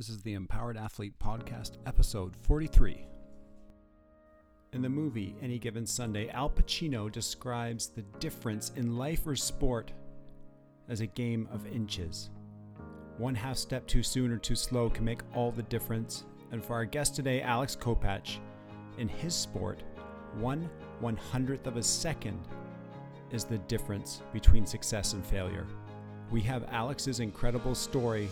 This is the Empowered Athlete Podcast, episode 43. In the movie Any Given Sunday, Al Pacino describes the difference in life or sport as a game of inches. One half step too soon or too slow can make all the difference. And for our guest today, Alex Kopacz, in his sport, one one hundredth of a second is the difference between success and failure. We have Alex's incredible story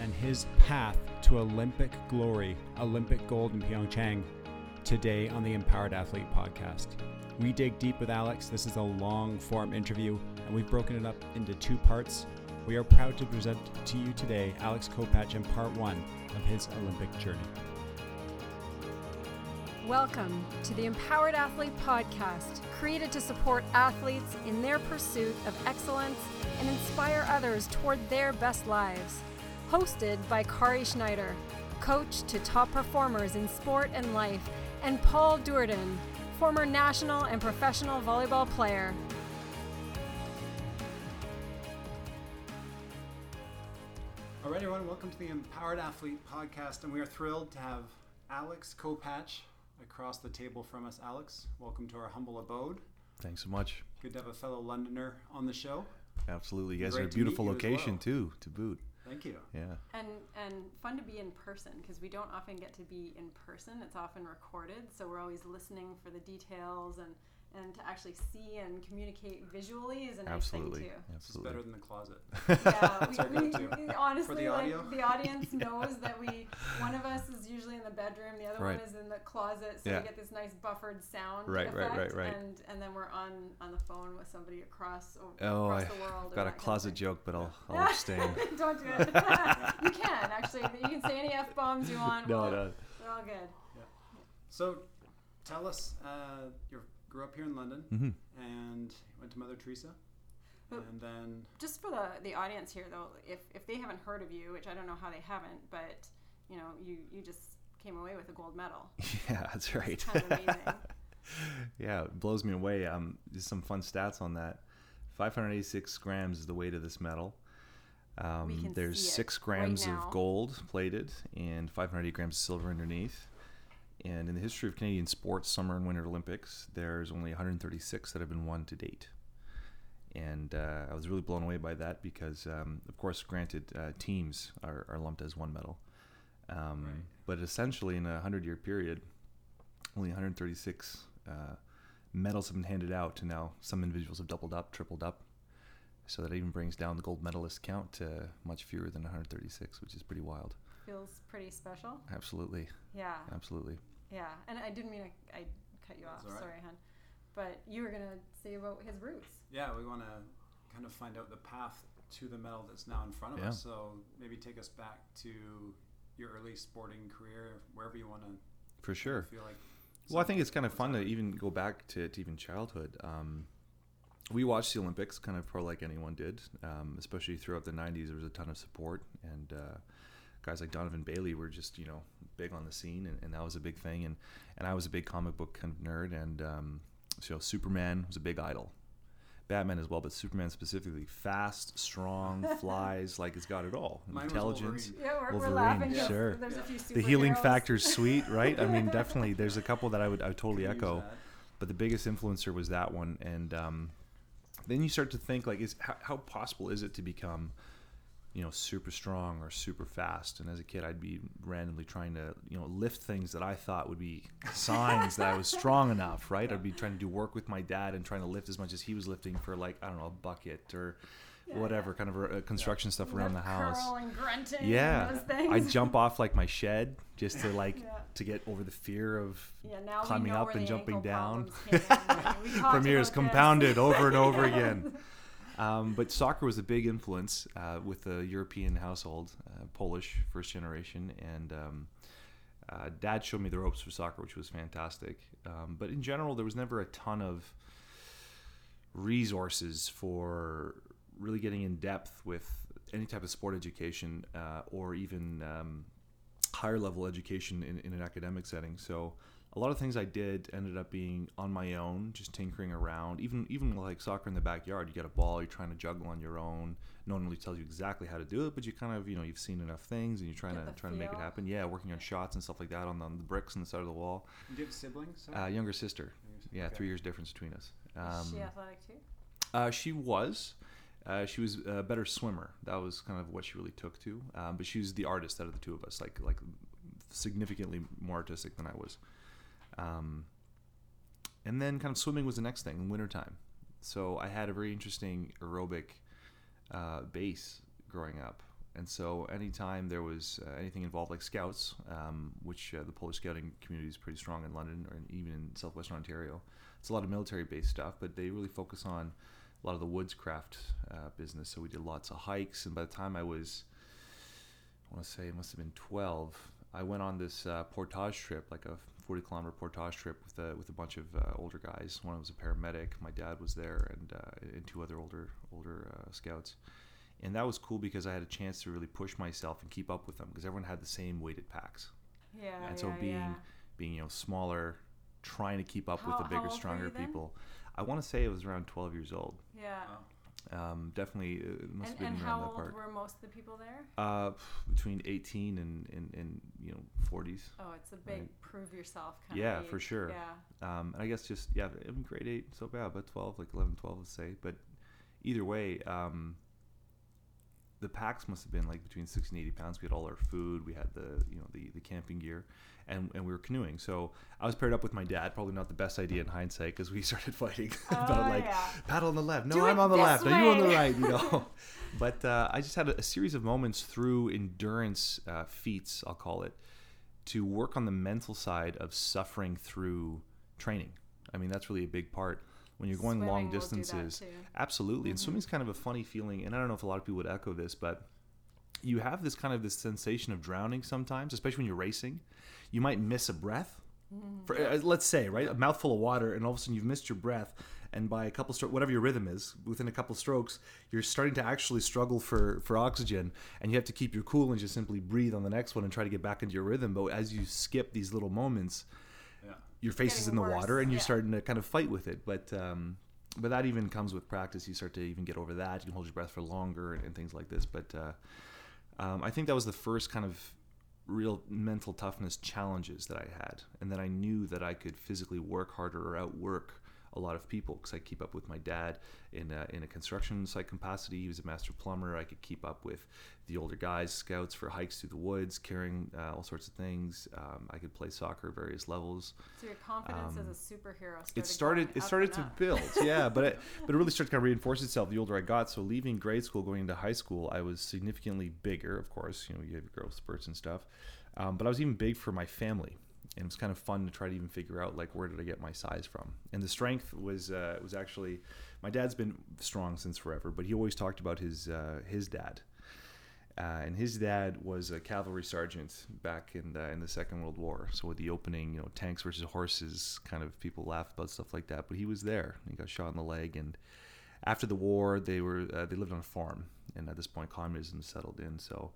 and his path to Olympic glory, Olympic gold in Pyeongchang, today on the Empowered Athlete podcast. We dig deep with Alex. This is a long form interview, and we've broken it up into two parts. We are proud to present to you today Alex Kopacz in part one of his Olympic journey. Welcome to the Empowered Athlete Podcast, created to support athletes in their pursuit of excellence and inspire others toward their best lives. Hosted by Kari Schneider, coach to top performers in sport and life, and Paul Duerden, former national and professional volleyball player. All right, everyone, welcome to the Empowered Athlete podcast, and we are thrilled to have Alex Kopacz across the table from us. Alex, welcome to our humble abode. Thanks so much. Good to have a fellow Londoner on the show. Absolutely. You guys Great are a beautiful location well. too, to boot. Thank you. Yeah. And and fun to be in person because we don't often get to be in person. It's often recorded, so we're always listening for the details and and to actually see and communicate visually is a nice Absolutely. thing too. This is Absolutely. better than the closet. Yeah, we, we, go-to. we- honestly, For the like audio? the audience knows that we one of us is usually in the bedroom, the other Right. one is in the closet, so Yeah. we get this nice buffered sound Right, right, effect, right, right. and and then we're on on the phone with somebody across o- Oh, across I've the world. or got a that kind of closet thing. joke, but I'll, I'll abstain. Don't do it. you can actually. You can say any f bombs you want. no, we'll- no. They're all good. Yeah. So, tell us, uh, you grew up here in London hmm and went to Mother Teresa, Oh. and then Just for the the audience here, though, if if they haven't heard of you, which I don't know how they haven't, but you know, you you just came away with a gold medal. Yeah, that's right. kind of amazing. yeah, it blows me away. Um, just some fun stats on that. 586 grams is the weight of this medal. Um, can there's see it six grams now. of gold plated and 580 grams of silver underneath. And in the history of Canadian sports, summer and winter Olympics, there's only 136 that have been won to date. And uh, I was really blown away by that because, um, of course, granted, uh, teams are, are lumped as one medal. Um, Right. But essentially, in a 100 year period, only 136 uh, medals have been handed out, and now some individuals have doubled up, tripled up. So that even brings down the gold medalist count to much fewer than 136, which is pretty wild. Feels pretty special. Absolutely, Yeah, absolutely. yeah. And I didn't mean to, I cut you off. That's all right. Sorry, hon. But you were gonna say about his roots. yeah, we want to kind of find out the path to the medal that's now in front of Yeah. us. So maybe take us back to your early sporting career, wherever you want to. For sure. Feel like. Well, I think it's kind of was fun to even go back to, to even childhood. Um, we watched the Olympics, kind of pro like anyone did, um, especially throughout the 90s. There was a ton of support, and uh, guys like Donovan Bailey were just, you know, big on the scene, and, and that was a big thing. And, and I was a big comic book kind of nerd, and um, so Superman was a big idol. Batman as well, but Superman specifically, fast, strong, flies, like it's got it all. Mine was Intelligence. Wolverine. Yeah, we're, we're Wolverine, laughing. 'cause sure. There's a few The healing superheroes. factor's sweet, right? I mean, definitely. There's a couple that I would I would totally Could echo but the biggest influencer was that one and um, then you start to think like is how, how possible is it to become you know super strong or super fast and as a kid i'd be randomly trying to you know lift things that i thought would be signs that i was strong enough right i'd be trying to do work with my dad and trying to lift as much as he was lifting for like i don't know a bucket or whatever kind of uh, construction stuff around the house Curl and grunting. And yeah i'd jump off like my shed just to like Yeah. to get over the fear of Yeah, climbing up and jumping down. problems came in. We talked from years compounded over and over again. Um, but soccer was a big influence uh, with the European household, uh, Polish first generation, and um, uh, Dad showed me the ropes for soccer, which was fantastic. Um, but in general, there was never a ton of resources for really getting in depth with any type of sport education uh, or even um, higher level education in, in an academic setting. So a lot of things I did ended up being on my own, just tinkering around. Even even like soccer in the backyard, you get a ball, you're trying to juggle on your own. No one really tells you exactly how to do it, but you kind of you know you've seen enough things and you're trying Get to the trying to make it happen. Yeah, working on shots and stuff like that on the, on the bricks on the side of the wall. Do you have siblings? Uh, younger sister, yeah, Okay. three years difference between us. Is she Um, athletic too? uh, she was. Uh, she was a better swimmer. That was kind of what she really took to. Um, but she was the artist out of the two of us, like like significantly more artistic than I was. Um, and then kind of swimming was the next thing in wintertime. So I had a very interesting aerobic uh, base growing up. And so anytime there was uh, anything involved like scouts, um, which uh, the Polish scouting community is pretty strong in London or in, even in southwestern Ontario, it's a lot of military-based stuff, but they really focus on a lot of the woodscraft uh, business. So we did lots of hikes, and by the time I was, I want to say it must have been 12, I went on this uh, portage trip, like a 40 kilometer portage trip with a, with a bunch of uh, older guys. One was a paramedic, my dad was there, and, uh, and two other older older uh, scouts. And that was cool because I had a chance to really push myself and keep up with them because everyone had the same weighted packs. Yeah. and so yeah, being yeah. being you know smaller, trying to keep up How- with the bigger, stronger people. I want to say it was around 12 years old. Yeah. Um, definitely, uh, it must And, have and been how around that old were most of the people there? Uh, between 18 and, and, and you know 40s. Oh, it's a big Right. prove yourself kind Yeah, of Yeah, for sure. Yeah. Um, and I guess just yeah, in grade eight, so bad, but 12, like 11, 12, let's say. But either way, um, the packs must have been like between 60 and 80 pounds. We had all our food, we had the you know the, the camping gear, and, and we were canoeing. So I was paired up with my dad. Probably not the best idea in hindsight because we started fighting about Oh, like yeah. paddle on the left. No, Do I'm on the left. No, you on the right. You know. but uh, I just had a, a series of moments through endurance uh, feats, I'll call it, to work on the mental side of suffering through training. I mean, that's really a big part when you're going long Swimming that distances. Absolutely, and swimming's kind of a funny feeling, and I don't know if a lot of people would echo this, but you have this kind of this sensation of drowning sometimes, especially when you're racing. You might miss a breath. For, uh, let's say, right, a mouthful of water, and all of a sudden you've missed your breath, and by a couple strokes, whatever your rhythm is, within a couple strokes, you're starting to actually struggle for for oxygen, and you have to keep your cool and just simply breathe on the next one and try to get back into your rhythm. But as you skip these little moments. Your face is in the water and you're yeah. starting to kind of fight with it. But um, but that even comes with practice. You start to even get over that. You can hold your breath for longer and, and things like this. But uh, um, I think that was the first kind of real mental toughness challenges that I had, and then I knew that I could physically work harder or outwork a lot of people because I keep up with my dad in a, in a construction site capacity. He was a master plumber. I could keep up with the older guys, scouts for hikes through the woods, carrying uh, all sorts of things. Um, I could play soccer at various levels So your confidence Um, as a superhero started it started it started to up. build yeah but it but it really started to kind of reinforce itself the older i got so leaving grade school going into high school i was significantly bigger of course you know you have your growth spurts and stuff um, but i was even big for my family and it was kind of fun to try to even figure out like where did i get my size from and the strength was uh, was actually my dad's been strong since forever but he always talked about his uh, his dad uh, and his dad was a cavalry sergeant back in the, in the Second World War. So with the opening, you know, tanks versus horses, kind of people laugh about stuff like that. But he was there. He got shot in the leg, and after the war, they were uh, they lived on a farm. And at this point, communism settled in. So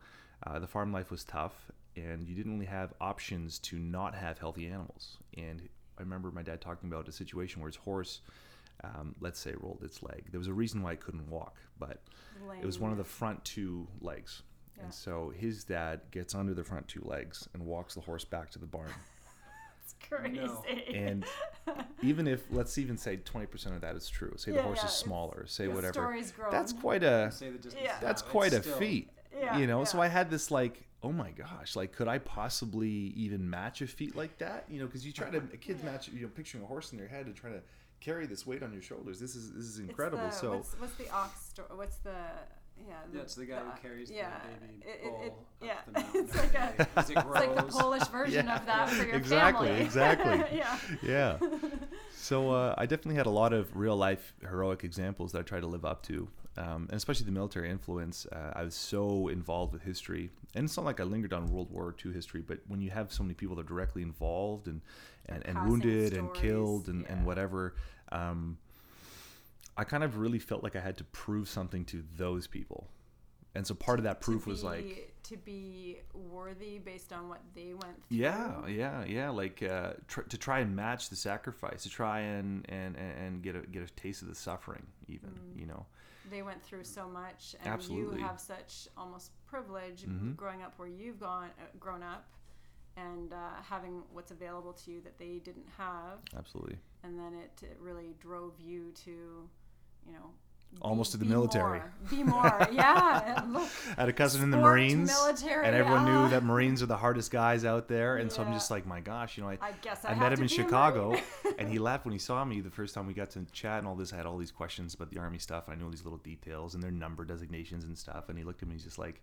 uh, the farm life was tough, and you didn't really have options to not have healthy animals. And I remember my dad talking about a situation where his horse, um, let's say, rolled its leg. There was a reason why it couldn't walk, but it was one of the front two legs. Yeah. And so his dad gets under the front two legs and walks the horse back to the barn. It's crazy. No. and even if, let's even say 20% of that is true, say Yeah, the horse yeah, is smaller, say say whatever. story's grown. That's quite a Say the distance. Yeah. that's now, quite a still- feat. Yeah, you know, so. I had this like, oh my gosh, like could I possibly even match a feat like that? You know, because you try to a kid's match, you know, picturing a horse in your head and trying to carry this weight on your shoulders. This is this is incredible. the- so what's, what's the ox story? What's the yeah? Yeah, it's the guy who carries yeah, the baby it- it- bull it- up yeah. the mountain. it's like a it it's like the. Polish version Yeah. of that for your Exactly, family. exactly. yeah. yeah. So uh, I definitely had a lot of real life heroic examples that I tried to live up to, um, and especially the military influence. Uh, I was so involved with history, and it's not like I lingered on World War II history, but when you have so many people that are directly involved and and, and wounded and killed and, yeah. and whatever. Um, I kind of really felt like I had to prove something to those people, and so part of that proof was like to be worthy based on what they went through. Yeah, yeah, yeah. Like uh, tr- to try and match the sacrifice, to try and and and- and get a get a taste of the suffering, even Mm. you know. They went through so much, and Absolutely. you have such almost privilege Mhm. growing up where you've gone uh, grown up, and uh, having what's available to you that they didn't have, Absolutely. and then it, it really drove you to, you know. Almost to the be military. more. Be more, yeah. Look, I had a cousin in the Marines, military, and everyone yeah. knew that Marines are the hardest guys out there. And so I'm just like, my gosh, you know, I, I guess I, I have met him to in Chicago, and he laughed when he saw me the first time we got to chat and all this. I had all these questions about the army stuff. And I knew all these little details and their number designations and stuff. And he looked at me, and he's just like,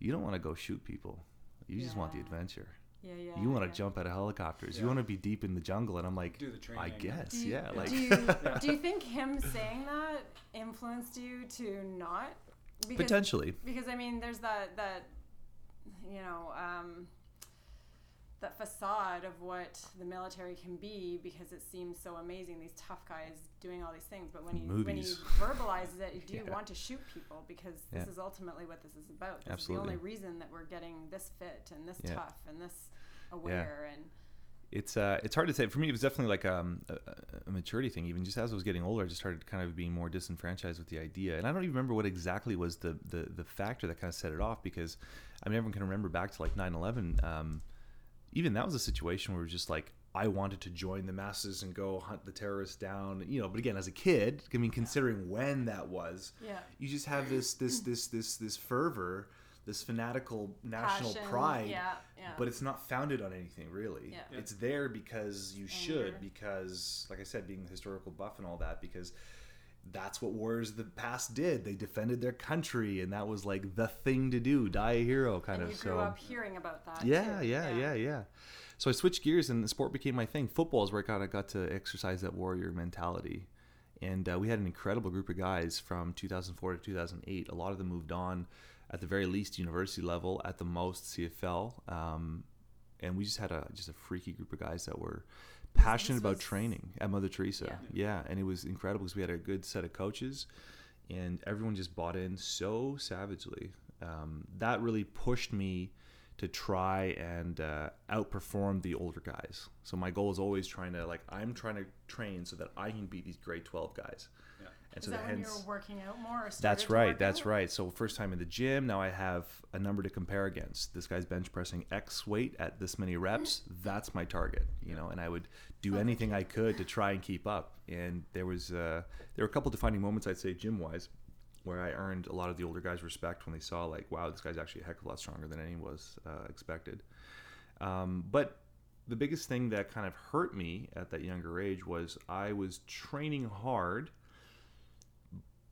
"You don't want to go shoot people. You just want the adventure. Yeah, yeah. you want to yeah. jump out of helicopters. You want to be deep in the jungle." And I'm like, Do the "I training. guess, Do you, yeah." Like, do, you, do you think him saying that influenced you to not? Because, potentially, Because I mean, there's that that you know um, that facade of what the military can be because it seems so amazing. These tough guys doing all these things, but when he when he Movies. verbalizes it, you do Yeah. want to shoot people because this is ultimately what this is about. This Absolutely. is the only reason that we're getting this fit and this Yeah. tough and this aware and it's uh, it's hard to say. For me, it was definitely like um, a, a maturity thing. Even just as I was getting older, I just started kind of being more disenfranchised with the idea. And I don't even remember what exactly was the the, the factor that kind of set it off. Because I mean, everyone can remember back to like 9/11. Um, even that was a situation where it was just like I wanted to join the masses and go hunt the terrorists down. You know, but again, as a kid, I mean, considering when that was, yeah. you just have this this this this this fervor, this fanatical national Passion, pride Yeah, yeah. but it's not founded on anything really. Yeah. It's there because you should, because like I said, being the historical buff and all that, because that's what warriors of the past did. They defended their country, and that was like the thing to do, die a hero kind and of. you grew so up hearing about that. yeah, too. yeah, yeah, yeah. So I switched gears, and the sport became my thing. Football is where I kind of got to exercise that warrior mentality. And uh, we had an incredible group of guys from 2004 to 2008. A lot of them moved on, at the very least, university level. At the most, CFL. Um, and we just had a just a freaky group of guys that were passionate about was- training at Mother Teresa. Yeah. Yeah. and it was incredible because we had a good set of coaches, and everyone just bought in so savagely. Um, that really pushed me to try and uh, outperform the older guys. So my goal is always trying to like I'm trying to train so that I can beat these grade 12 guys. And Is so that when hence you were working out more? Or that's right. That's right. So first time in the gym, now I have a number to compare against. This guy's bench pressing X weight at this many reps. That's my target, you know. And I would do anything I could to try and keep up. And there was uh, there were a couple defining moments I'd say gym wise, where I earned a lot of the older guys' respect when they saw like, wow, this guy's actually a heck of a lot stronger than anyone was uh, expected. Um, but the biggest thing that kind of hurt me at that younger age was I was training hard,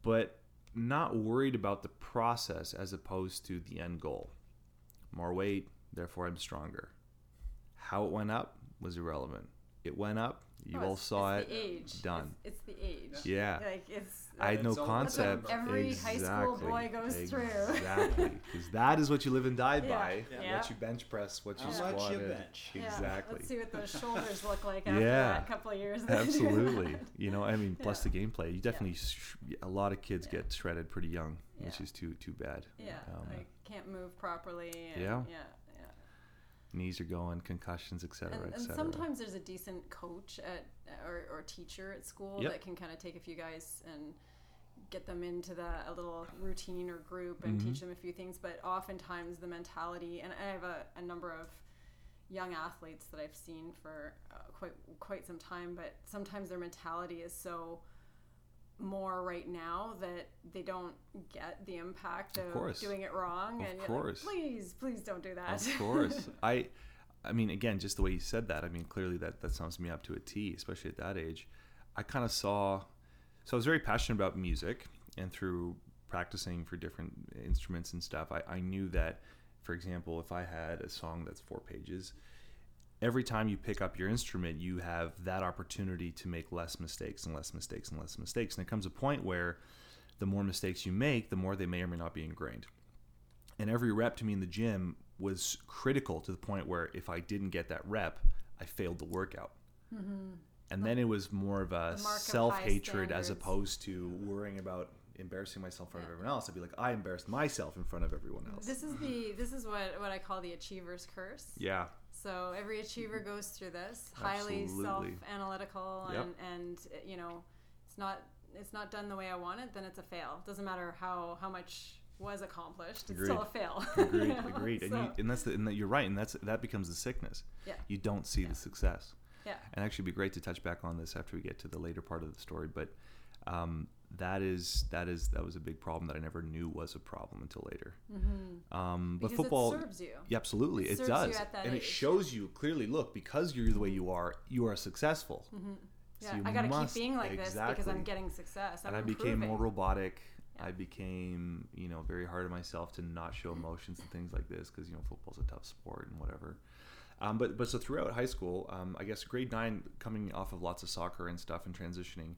but not worried about the process as opposed to the end goal. More weight, therefore I'm stronger. How it went up was irrelevant. It went up. You Oh, all saw it's it. The age. Done. It's, it's the age. Yeah. Like it's. I had no It's all- That's what concept. every high school boy goes through. Exactly, because that is what you live and die Yeah. by. Yeah. What you bench press, what you squat. much you bench. Yeah, Exactly. Let's see what those shoulders look like after Yeah. that couple of years. that you do Absolutely. You know, I mean, plus Yeah. the gameplay. You definitely sh- a lot of kids Yeah. get shredded pretty young, which is too too bad. Yeah, Um, like can't move properly. And, Yeah. yeah, yeah. Knees are going, concussions, etc., And, and etc. sometimes there's a decent coach at or, or teacher at school Yep. that can kind of take a few guys and get them into the a little routine or group and Mhm. teach them a few things. But oftentimes the mentality, and I have a, a number of young athletes that I've seen for uh, quite quite some time, but sometimes their mentality is so more right now that they don't get the impact Of of, doing it wrong Of and course. like, please please don't do that Of course. I I mean again, just the way you said that, I mean clearly that that sums me up to a T, especially at that age. I kind of saw so I was very passionate about music and through practicing for different instruments and stuff, I, I knew that for example, if I had a song that's four pages, every time you pick up your instrument, you have that opportunity to make less mistakes and less mistakes and less mistakes. And there comes a point where the more mistakes you make, the more they may or may not be ingrained. And every rep to me in the gym was critical to the point where if I didn't get that rep, I failed the workout. Mm-hmm. And then it was more of a The mark of high self hatred as opposed to worrying about embarrassing myself in front of everyone else. I'd be like, I embarrassed myself in front of everyone else. This is the this is what what I call the achiever's curse. yeah, So every achiever goes through this, highly Absolutely. self-analytical, Yep. and and you know, it's not it's not done the way I want it, then it's a fail. Doesn't matter how how much was accomplished, it's still a fail. agreed, You know? agreed. And, you, So, and that's the, and that you're right, and that's that becomes the sickness. Yeah. You don't see the success. yeah, and actually it'd be great to touch back on this after we get to the later part of the story but um, that is that is that was a big problem that i never knew was a problem until later. Um, but because football it serves you. yeah, absolutely. It it, does. and it shows you clearly look because you're the way you are you are successful. Yeah, So I gotta must- keep being like this because. I'm getting success. I'm and i became more robotic. Yeah. i became you know very hard on myself to not show emotions and things like this because you know football's a tough sport and whatever. Um, but but so throughout high school, um, I guess grade nine, coming off of lots of soccer and stuff and transitioning,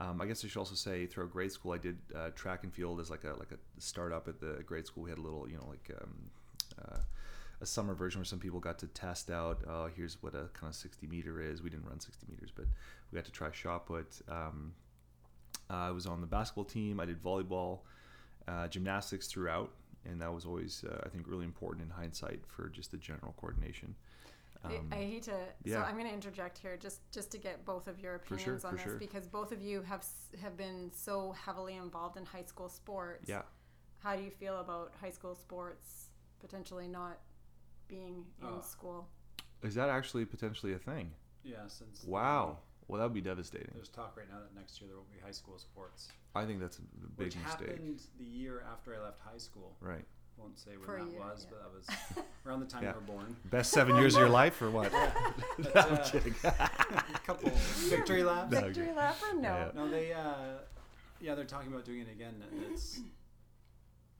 um, I guess I should also say throughout grade school, I did uh, track and field as like a like a startup at the grade school. We had a little, you know, like um, uh, a summer version where some people got to test out. Oh, here's what a kind of 60 meter is. We didn't run 60 meters, but we got to try shot put. Um, I was on the basketball team. I did volleyball, uh, gymnastics throughout, and that was always, uh, I think, really important in hindsight for just the general coordination. Um, I, I hate to. Yeah. So. I'm going to interject here, just just to get both of your For sure, opinions on this, sure. because both of you have have been so heavily involved in high school sports. yeah. How do you feel about high school sports potentially not being in Oh. school? Is that actually potentially a thing? Yeah, since Wow. Well, that would be devastating. There's talk right now that next year there won't be high school sports, I think that's a big which mistake. happened the year after I left high school. Right. Won't say when For that year, was, yeah. but that was around the time Yeah. you were born. Best seven years of your life, or what? But, I'm uh, kidding. a couple victory laps. No, Victory okay. lap or no? Yeah. No, they. Uh, yeah, they're talking about doing it again. It's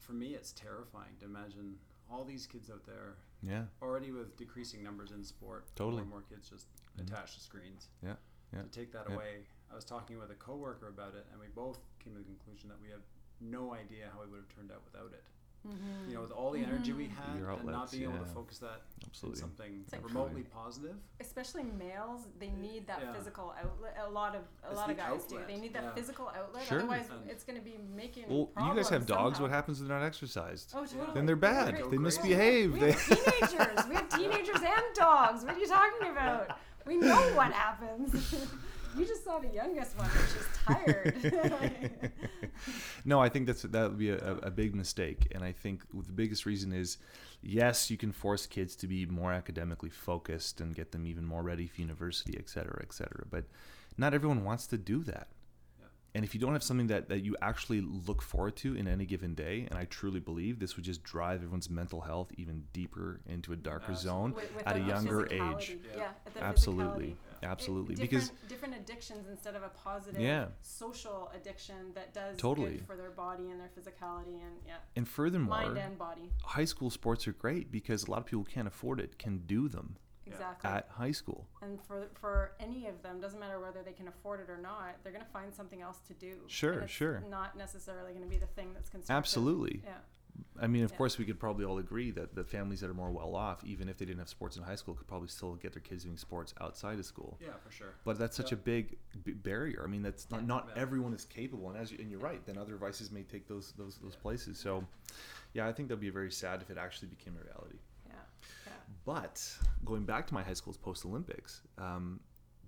for me, it's terrifying to imagine all these kids out there yeah. already with decreasing numbers in sport. Totally. More and more kids just Mhm. attached to screens. Yeah. Yeah. To take that Yeah. away, I was talking with a coworker about it, and we both came to the conclusion that we have no idea how it would have turned out without it. Mm-hmm. You know, with all the energy we had, Your and not outlets, being able to focus that Absolutely. something It's like remotely positive. especially males, they need that Yeah. physical outlet. A lot of a It's lot of the guys do. They need that yeah. physical outlet. Sure. Otherwise, And- it's going to be making. Well, you guys have dogs. somehow. What happens if they're not exercised? Oh, totally. Then they're bad. Great. They misbehave. We They- have teenagers. we have teenagers and dogs. What are you talking about? We know what happens. you just saw the youngest one, and she's tired. no, I think that's that would be a, a big mistake, and I think the biggest reason is, yes, you can force kids to be more academically focused and get them even more ready for university, et cetera, et cetera. But not everyone wants to do that. Yeah. And if you don't have something that, that you actually look forward to in any given day, and I truly believe this would just drive everyone's mental health even deeper into a darker zone With- with at a younger age. Yeah. Yeah, at the Absolutely, physicality. Absolutely. It- Because different, different addictions instead of a positive Yeah. social addiction that does Totally. for their body and their physicality and yeah, and furthermore, mind and body. high school sports are great because a lot of people can't afford it can do them. Exactly. at high school. and for for any of them, doesn't matter whether they can afford it or not, they're going to find something else to do. Sure, sure. Not necessarily going to be the thing that's constructive. Absolutely. Yeah. I mean, of Yeah. course, we could probably all agree that the families that are more well off, even if they didn't have sports in high school, could probably still get their kids doing sports outside of school. Yeah, for sure. But that's such Yeah. a big, big barrier. I mean, that's not, Yeah. not Yeah. everyone is capable, and as you, and you're right, then other vices may take those those those places. So, yeah, I think that'd be very sad if it actually became a reality. Yeah. Yeah. But going back to my high school's post Olympics, um,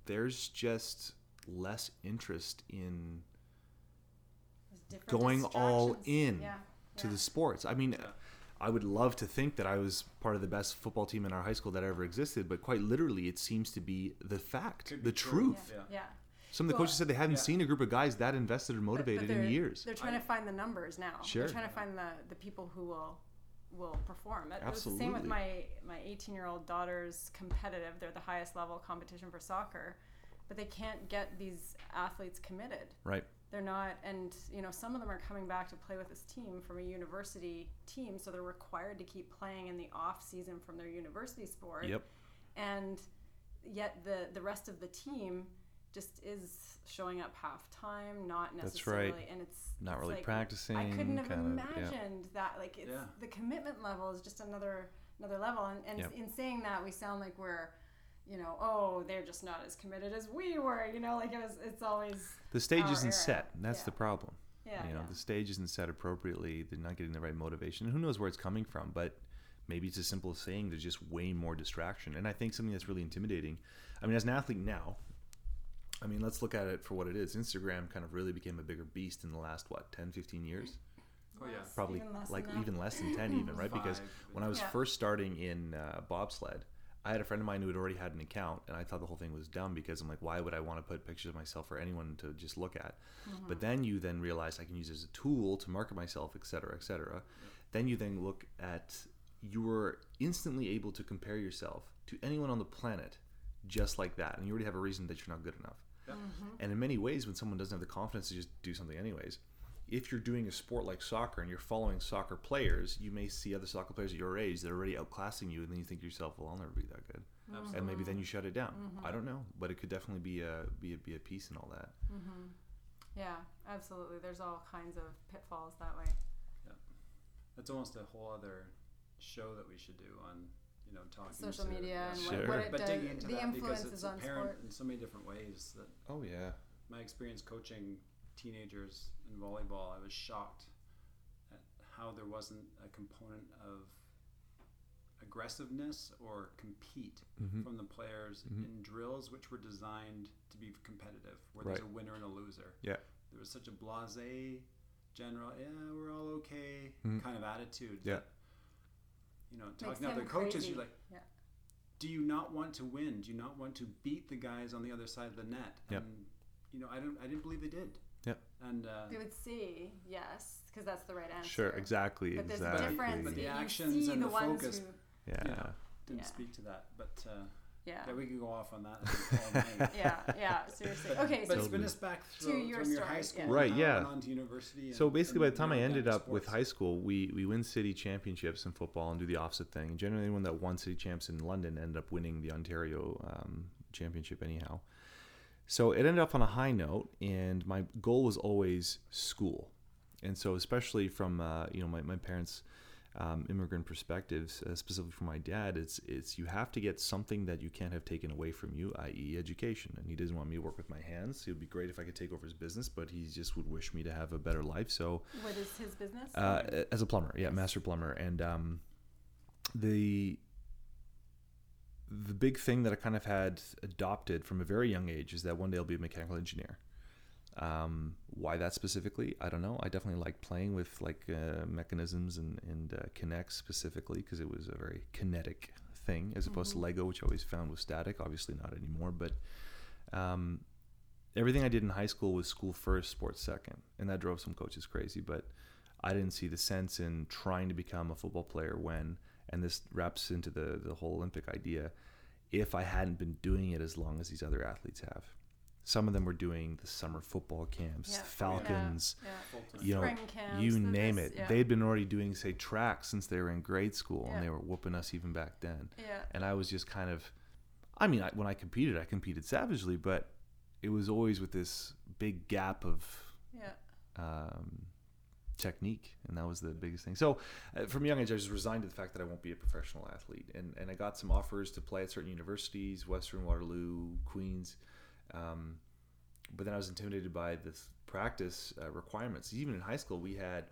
there's just less interest in going all in Yeah. To the sports. I mean, Yeah. I would love to think that I was part of the best football team in our high school that ever existed, but quite literally, it seems to be the fact, Could the be true. truth. Yeah. Yeah. yeah. Some of the Well, coaches said they hadn't yeah. seen a group of guys that invested or But- but motivated in they're- years. They're trying to find the numbers now. Sure. They're trying to find the, the people who will will perform. That, it was the same with Absolutely. my my 18 year old daughter's competitive. They're the highest level competition for soccer, but they can't get these athletes committed. Right. They're not, and you know, some of them are coming back to play with this team from a university team, so they're required to keep playing in the off season from their university sport Yep. and yet the the rest of the team just is showing up half time, not That's right. necessarily, and it's Not it's really like, practicing, I couldn't have kind of, yeah. imagined that. Like it's Yeah. the commitment level is just another another level, and, and Yep. in saying that, we sound like we're, you know, oh, they're just not as committed as we were. You know, like it was. It's always The stage isn't era. set. and That's Yeah. the problem. Yeah, you know, yeah. the stage isn't set appropriately. They're not getting the right motivation. Who knows where it's coming from? But maybe it's as simple as saying there's just way more distraction. And I think something that's really intimidating. I mean, as an athlete now, I mean, let's look at it for what it is. Instagram kind of really became a bigger beast in the last what 10, 15 years. Oh yeah. Probably even less like than that. even less than 10 even, right? Because when I was Yeah. first starting in uh, bobsled, I had a friend of mine who had already had an account, and I thought the whole thing was dumb because I'm like, why would I want to put pictures of myself for anyone to just look at? Mm-hmm. But then you then realize I can use it as a tool to market myself, et cetera, et cetera. Then you then look at you were instantly able to compare yourself to anyone on the planet just like that, and you already have a reason that you're not good enough. Yep. And in many ways, when someone doesn't have the confidence to just do something anyways, if you're doing a sport like soccer and you're following soccer players, you may see other soccer players at your age that are already outclassing you, and then you think to yourself, "Well, I'll never be that good," Absolutely. and maybe then you shut it down. Mm-hmm. I don't know, but it could definitely be a be a, be a piece in all that. Yeah, absolutely. There's all kinds of pitfalls that way. Yeah, that's almost a whole other show that we should do on, you know, talking Social to- media and Sure. what, what it but does, digging into the that because influences it's on apparent sport. in so many different ways that Oh yeah, my experience coaching teenagers in volleyball, I was shocked at how there wasn't a component of aggressiveness or compete Mhm. from the players Mhm. in drills which were designed to be competitive, where there's a winner and a loser. Yeah. There was such a blasé, general, yeah, we're all okay Mhm. kind of attitude. Yeah. That, you know, talking to other coaches, crazy. you're like, Yeah. do you not want to win? Do you not want to beat the guys on the other side of the net? Yep. And you know, I don't. I didn't believe they did. Yep. And uh, They would see, yes, because that's the right answer. sure, exactly, But there's exactly. a difference. But the actions and the, the ones focus- Who, yeah, you know, didn't Yeah. speak to that. But uh, yeah. yeah, we could go off on that. I think, all night. yeah, yeah, seriously. But, okay, but so spin us back To through, your from your story, high yeah. school, Right, yeah. on to university. So and- basically, by the time I ended down to up with high school, we, we win city championships in football and do the opposite thing. Generally, anyone that won city champs in London ended up winning the Ontario um, championship anyhow. So it ended up on a high note, and my goal was always school. And so, especially from uh, you know my, my parents' um, immigrant perspectives, uh, specifically from my dad, it's it's you have to get something that you can't have taken away from you, i.e., education. And he doesn't want me to work with my hands. It would be great if I could take over his business, but he just would wish me to have a better life. So what is his business? uh, as a plumber, yeah, master plumber, and um, the the big thing that I kind of had adopted from a very young age is that one day I'll be a mechanical engineer. Um, why that specifically, I don't know. I definitely like playing with like uh, mechanisms and and uh, K'Nex specifically because it was a very kinetic thing as opposed to Lego, which I always found was static. Obviously not anymore, but um, everything I did in high school was school first, sports second, and that drove some coaches crazy. But I didn't see the sense in trying to become a football player when, and this wraps into the the whole Olympic idea. If I hadn't been doing it as long as these other athletes have, some of them were doing the summer football camps, Yeah. Falcons, yeah. Full-time. you know, camps, you name this- it. yeah. They'd been already doing say track since they were in grade school, Yeah. and they were whooping us even back then Yeah. and I was just kind of, I mean, I, when I competed, I competed savagely, but it was always with this big gap of Yeah. um, technique, and that was the biggest thing. So, uh, from a young age, I was resigned to the fact that I won't be a professional athlete, and and I got some offers to play at certain universities, Western Waterloo, Queens, um, but then I was intimidated by the practice uh, requirements. Even in high school, we had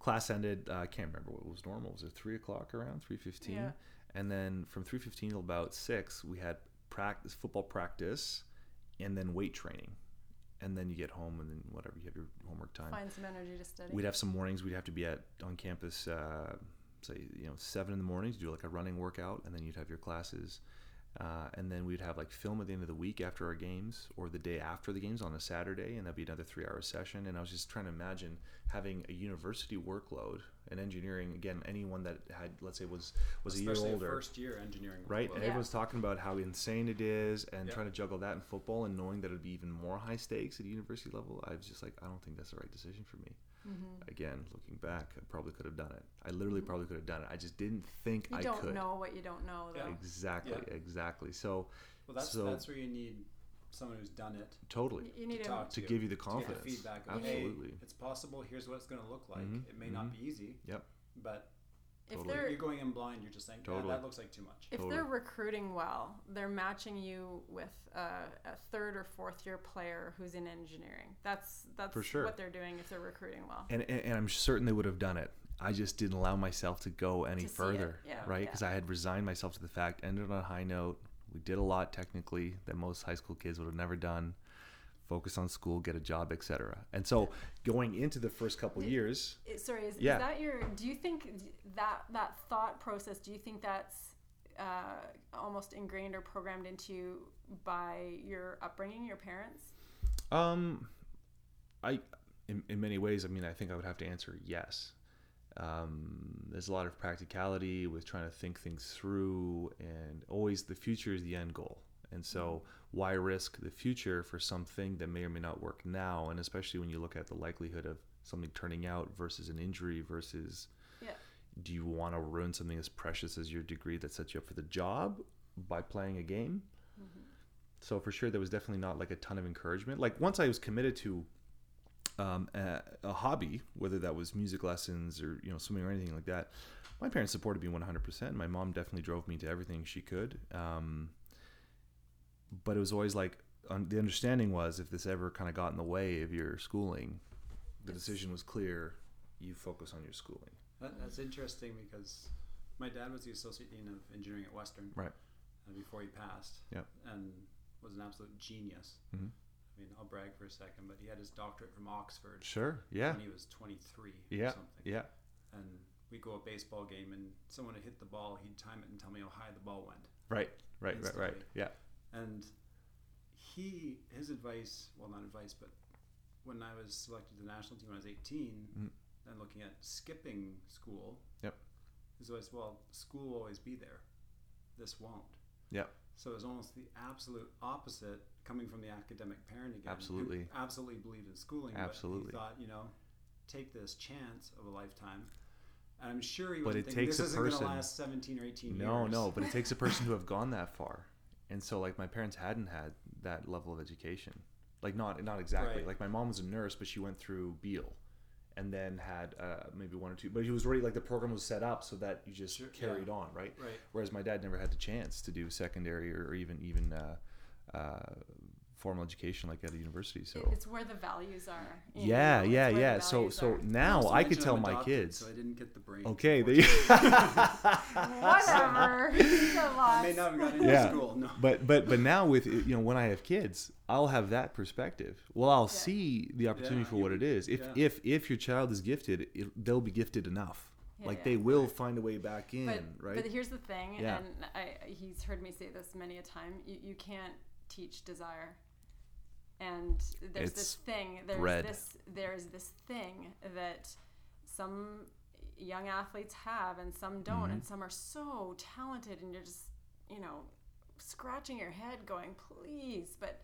class ended. uh, I can't remember what was normal. Was it three o'clock around three fifteen? Yeah. And then from three fifteen till about six, we had practice, football practice, and then weight training. And then you get home, and then whatever you have your homework time. Find some energy to study. We'd have some mornings we'd have to be at on campus, uh, say you know seven in the morning to do like a running workout, and then you'd have your classes, uh, and then we'd have like film at the end of the week after our games or the day after the games on a Saturday, and that'd be another three-hour session. And I was just trying to imagine having a university workload and engineering again. Anyone that had let's say was was a year older, first year engineering. right? workload. And Yeah. everyone's talking about how insane it is, and Yeah. trying to juggle that in football, and knowing that it'd be even more high stakes at university level. I was just like, I don't think that's the right decision for me. Mm-hmm. Again, looking back, I probably could have done it. I literally probably could have done it. I just didn't think I You I don't could. know what you don't know, though. Yeah. Exactly, Yeah. exactly. So Well, that's So- that's where you need someone who's done it totally You- You need to to. talk to to, give you the to confidence. get the feedback. Of, Absolutely. Hey, it's possible. Here's what it's going to look like. Mhm, It may not mhm. be easy, Yep. but If they're You're going in blind. You're just saying, "Yeah, that looks like too much. if Totally. they're recruiting well, they're matching you with a, a third or fourth year player who's in engineering. That's that's For sure. what they're doing if they're recruiting well. and, and, and I'm certain they would have done it. I just didn't allow myself to go any To further, yeah, right? yeah. Because I had resigned myself to the fact. Ended on a high note. We did a lot technically that most high school kids would have never done. Focus on school, get a job, etc. And so, going into the first couple years, sorry, is, Yeah. is that your? Do you think that that thought process? Do you think that's uh, almost ingrained or programmed into you by your upbringing, your parents? Um, I, in, in many ways, I mean, I think I would have to answer yes. Um, there's a lot of practicality with trying to think things through, and always the future is the end goal. And so, why risk the future for something that may or may not work now? And especially when you look at the likelihood of something turning out versus an injury versus Yeah. do you want to ruin something as precious as your degree that sets you up for the job by playing a game? So for sure, there was definitely not like a ton of encouragement. Like once I was committed to um, a, a hobby, whether that was music lessons or you know swimming or anything like that, my parents supported me 100%. My mom definitely drove me to everything she could. Um, but it was always like un- the understanding was if this ever kind of got in the way of your schooling, the decision was clear. You focus on your schooling. That, that's interesting because my dad was the associate dean of engineering at Western. Right. Uh, before he passed. Yep. And was an absolute genius. Mhm. I mean, I'll brag for a second, but he had his doctorate from Oxford Sure. Yeah. when he was 23 or Yeah. something. Yeah. And we go a baseball game, and someone would hit the ball. He'd time it and tell me how high the ball went. Right. Right. Right. Right. Yeah. And he, his advice, well, not advice, but when I was selected to the national team when I was 18, Mhm. and looking at skipping school, Yep. his always, well, school will always be there. This won't. Yep. So it was almost the absolute opposite coming from the academic parent again. who Absolutely. absolutely believed in schooling. Absolutely. But he thought, you know, take this chance of a lifetime. And I'm sure he But was it takes this a isn't going to person- last 17 or 18 No, years. no, but it takes a person to have gone that far. And so like my parents hadn't had that level of education. Like not not exactly. Right. Like my mom was a nurse, but she went through Beal and then had uh, maybe one or two but he was already like the program was set up so that you just Sure, carried yeah. on, right? Right. Whereas my dad never had the chance to do secondary or, or even even uh, uh, formal education like at a university. So It's where the values are. yeah, know, yeah, yeah. So so are. now I could tell I'm my kids. So I didn't get the brain. Okay, there you Whatever. He's a I may not have got into Yeah. school. No. but but but now with you know when I have kids, I'll have that perspective. Well, I'll Yeah. see the opportunity Yeah, for what it is. If yeah. if if your child is gifted, it, they'll be gifted enough. Yeah, like yeah. they will find a way back in, but, right? But here's the thing, Yeah. and I, he's heard me say this many a time. You, you can't teach desire. And there's this thing. There's bred. this. There's this thing that some young athletes have, and some don't, Mm-hmm. and some are so talented, and you're just, you know, scratching your head, going, please, but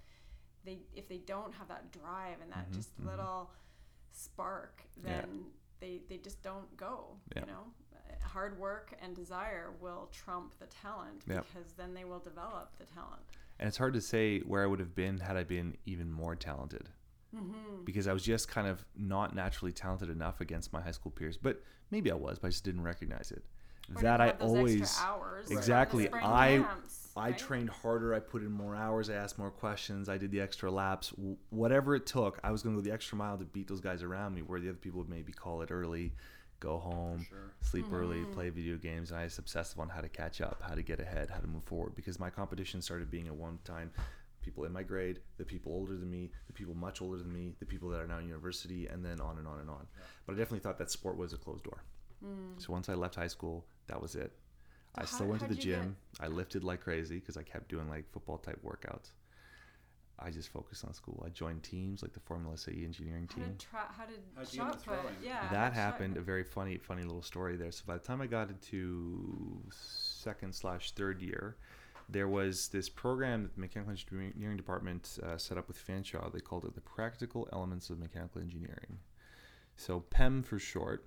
they if they don't have that drive and that Mhm, just mhm. little spark, Yeah. then they they just don't go. Yeah. You know, hard work and desire will trump the talent Yeah. because then they will develop the talent. And it's hard to say where I would have been had I been even more talented. Mm-hmm. Because I was just kind of not naturally talented enough against my high school peers, but maybe I was, but I just didn't recognize it. that I always hours exactly I camps, I right? trained harder. I put in more hours. I asked more questions. I did the extra laps. Whatever it took, I was going to go the extra mile to beat those guys around me. Where the other people would maybe call it early, go home, sure. sleep early, Mm-hmm. play video games, and I was obsessive on how to catch up, how to get ahead, how to move forward. Because my competition started being at one time people in my grade, the people older than me, the people much older than me, the people that are now in university, and then on and on and on. But I definitely thought that sport was a closed door. So once I left high school, that was it. I Mm. Still how- went to the how'd get- gym. I lifted like crazy because I kept doing like football type workouts. I just focused on school. I joined teams like the Formula SAE engineering How team. did tra- how did How'd you get into shot put? Yeah, how'd that shot happened. A very funny, funny little story there. So by the time I got into second slash third year, there was this program that the mechanical engineering department uh, set up with Fanshawe. They called it the Practical Elements of Mechanical Engineering. So PEM for short,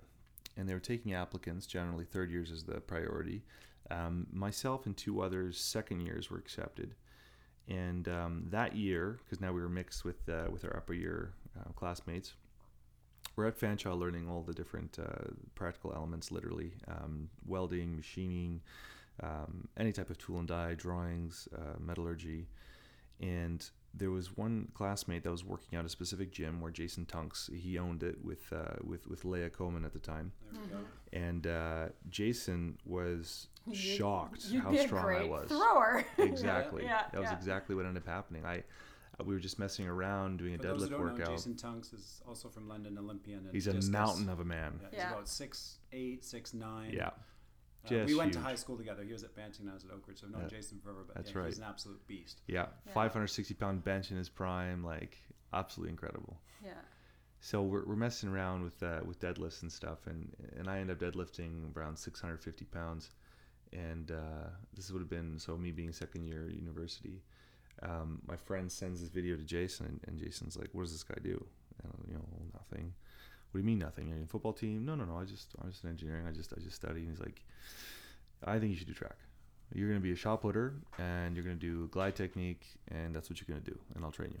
and they were taking applicants. Generally, third years is the priority. Um, myself and two others, second years, were accepted. And um, that year, because now we were mixed with uh, with our upper year uh, classmates, we're at Fanshawe learning all the different uh, practical elements, literally um, welding, machining, um, any type of tool and die, drawings, uh, metallurgy, and there was one classmate that was working out a specific gym where Jason Tunks he owned it with uh, with with Leah Coleman at the time, There we and uh, Jason was You'd- shocked you'd how be a strong I was. Thrower. Exactly. Yeah, that was yeah. exactly what ended up happening. I uh, we were just messing around doing a For those who deadlift don't know. Jason Tunks is also from London Olympian. And He's a discus. mountain of a man. Yeah, he's Yeah. about six eight, six nine. Yeah. Uh, we Just went to high school together. He was at Banting, I was at Oakridge. So I've known Yeah, Jason forever, but that's yeah, right. he's an absolute beast. Yeah, Yeah. 560 pound bench in his prime, like absolutely incredible. Yeah. So we're, we're messing around with uh, with deadlifts and stuff, and and I end up deadlifting around 650 pounds, and uh, this would have been so me being second year university. Um, my friend sends this video to Jason, and, and Jason's like, "What does this guy do?" And I'm, you know, nothing. What do you mean nothing? You're in football team? No, no, no. I just I'm just in engineering. I just I just study. And he's like, I think you should do track. You're gonna be a shot putter, and you're gonna do glide technique, and that's what you're gonna do, and I'll train you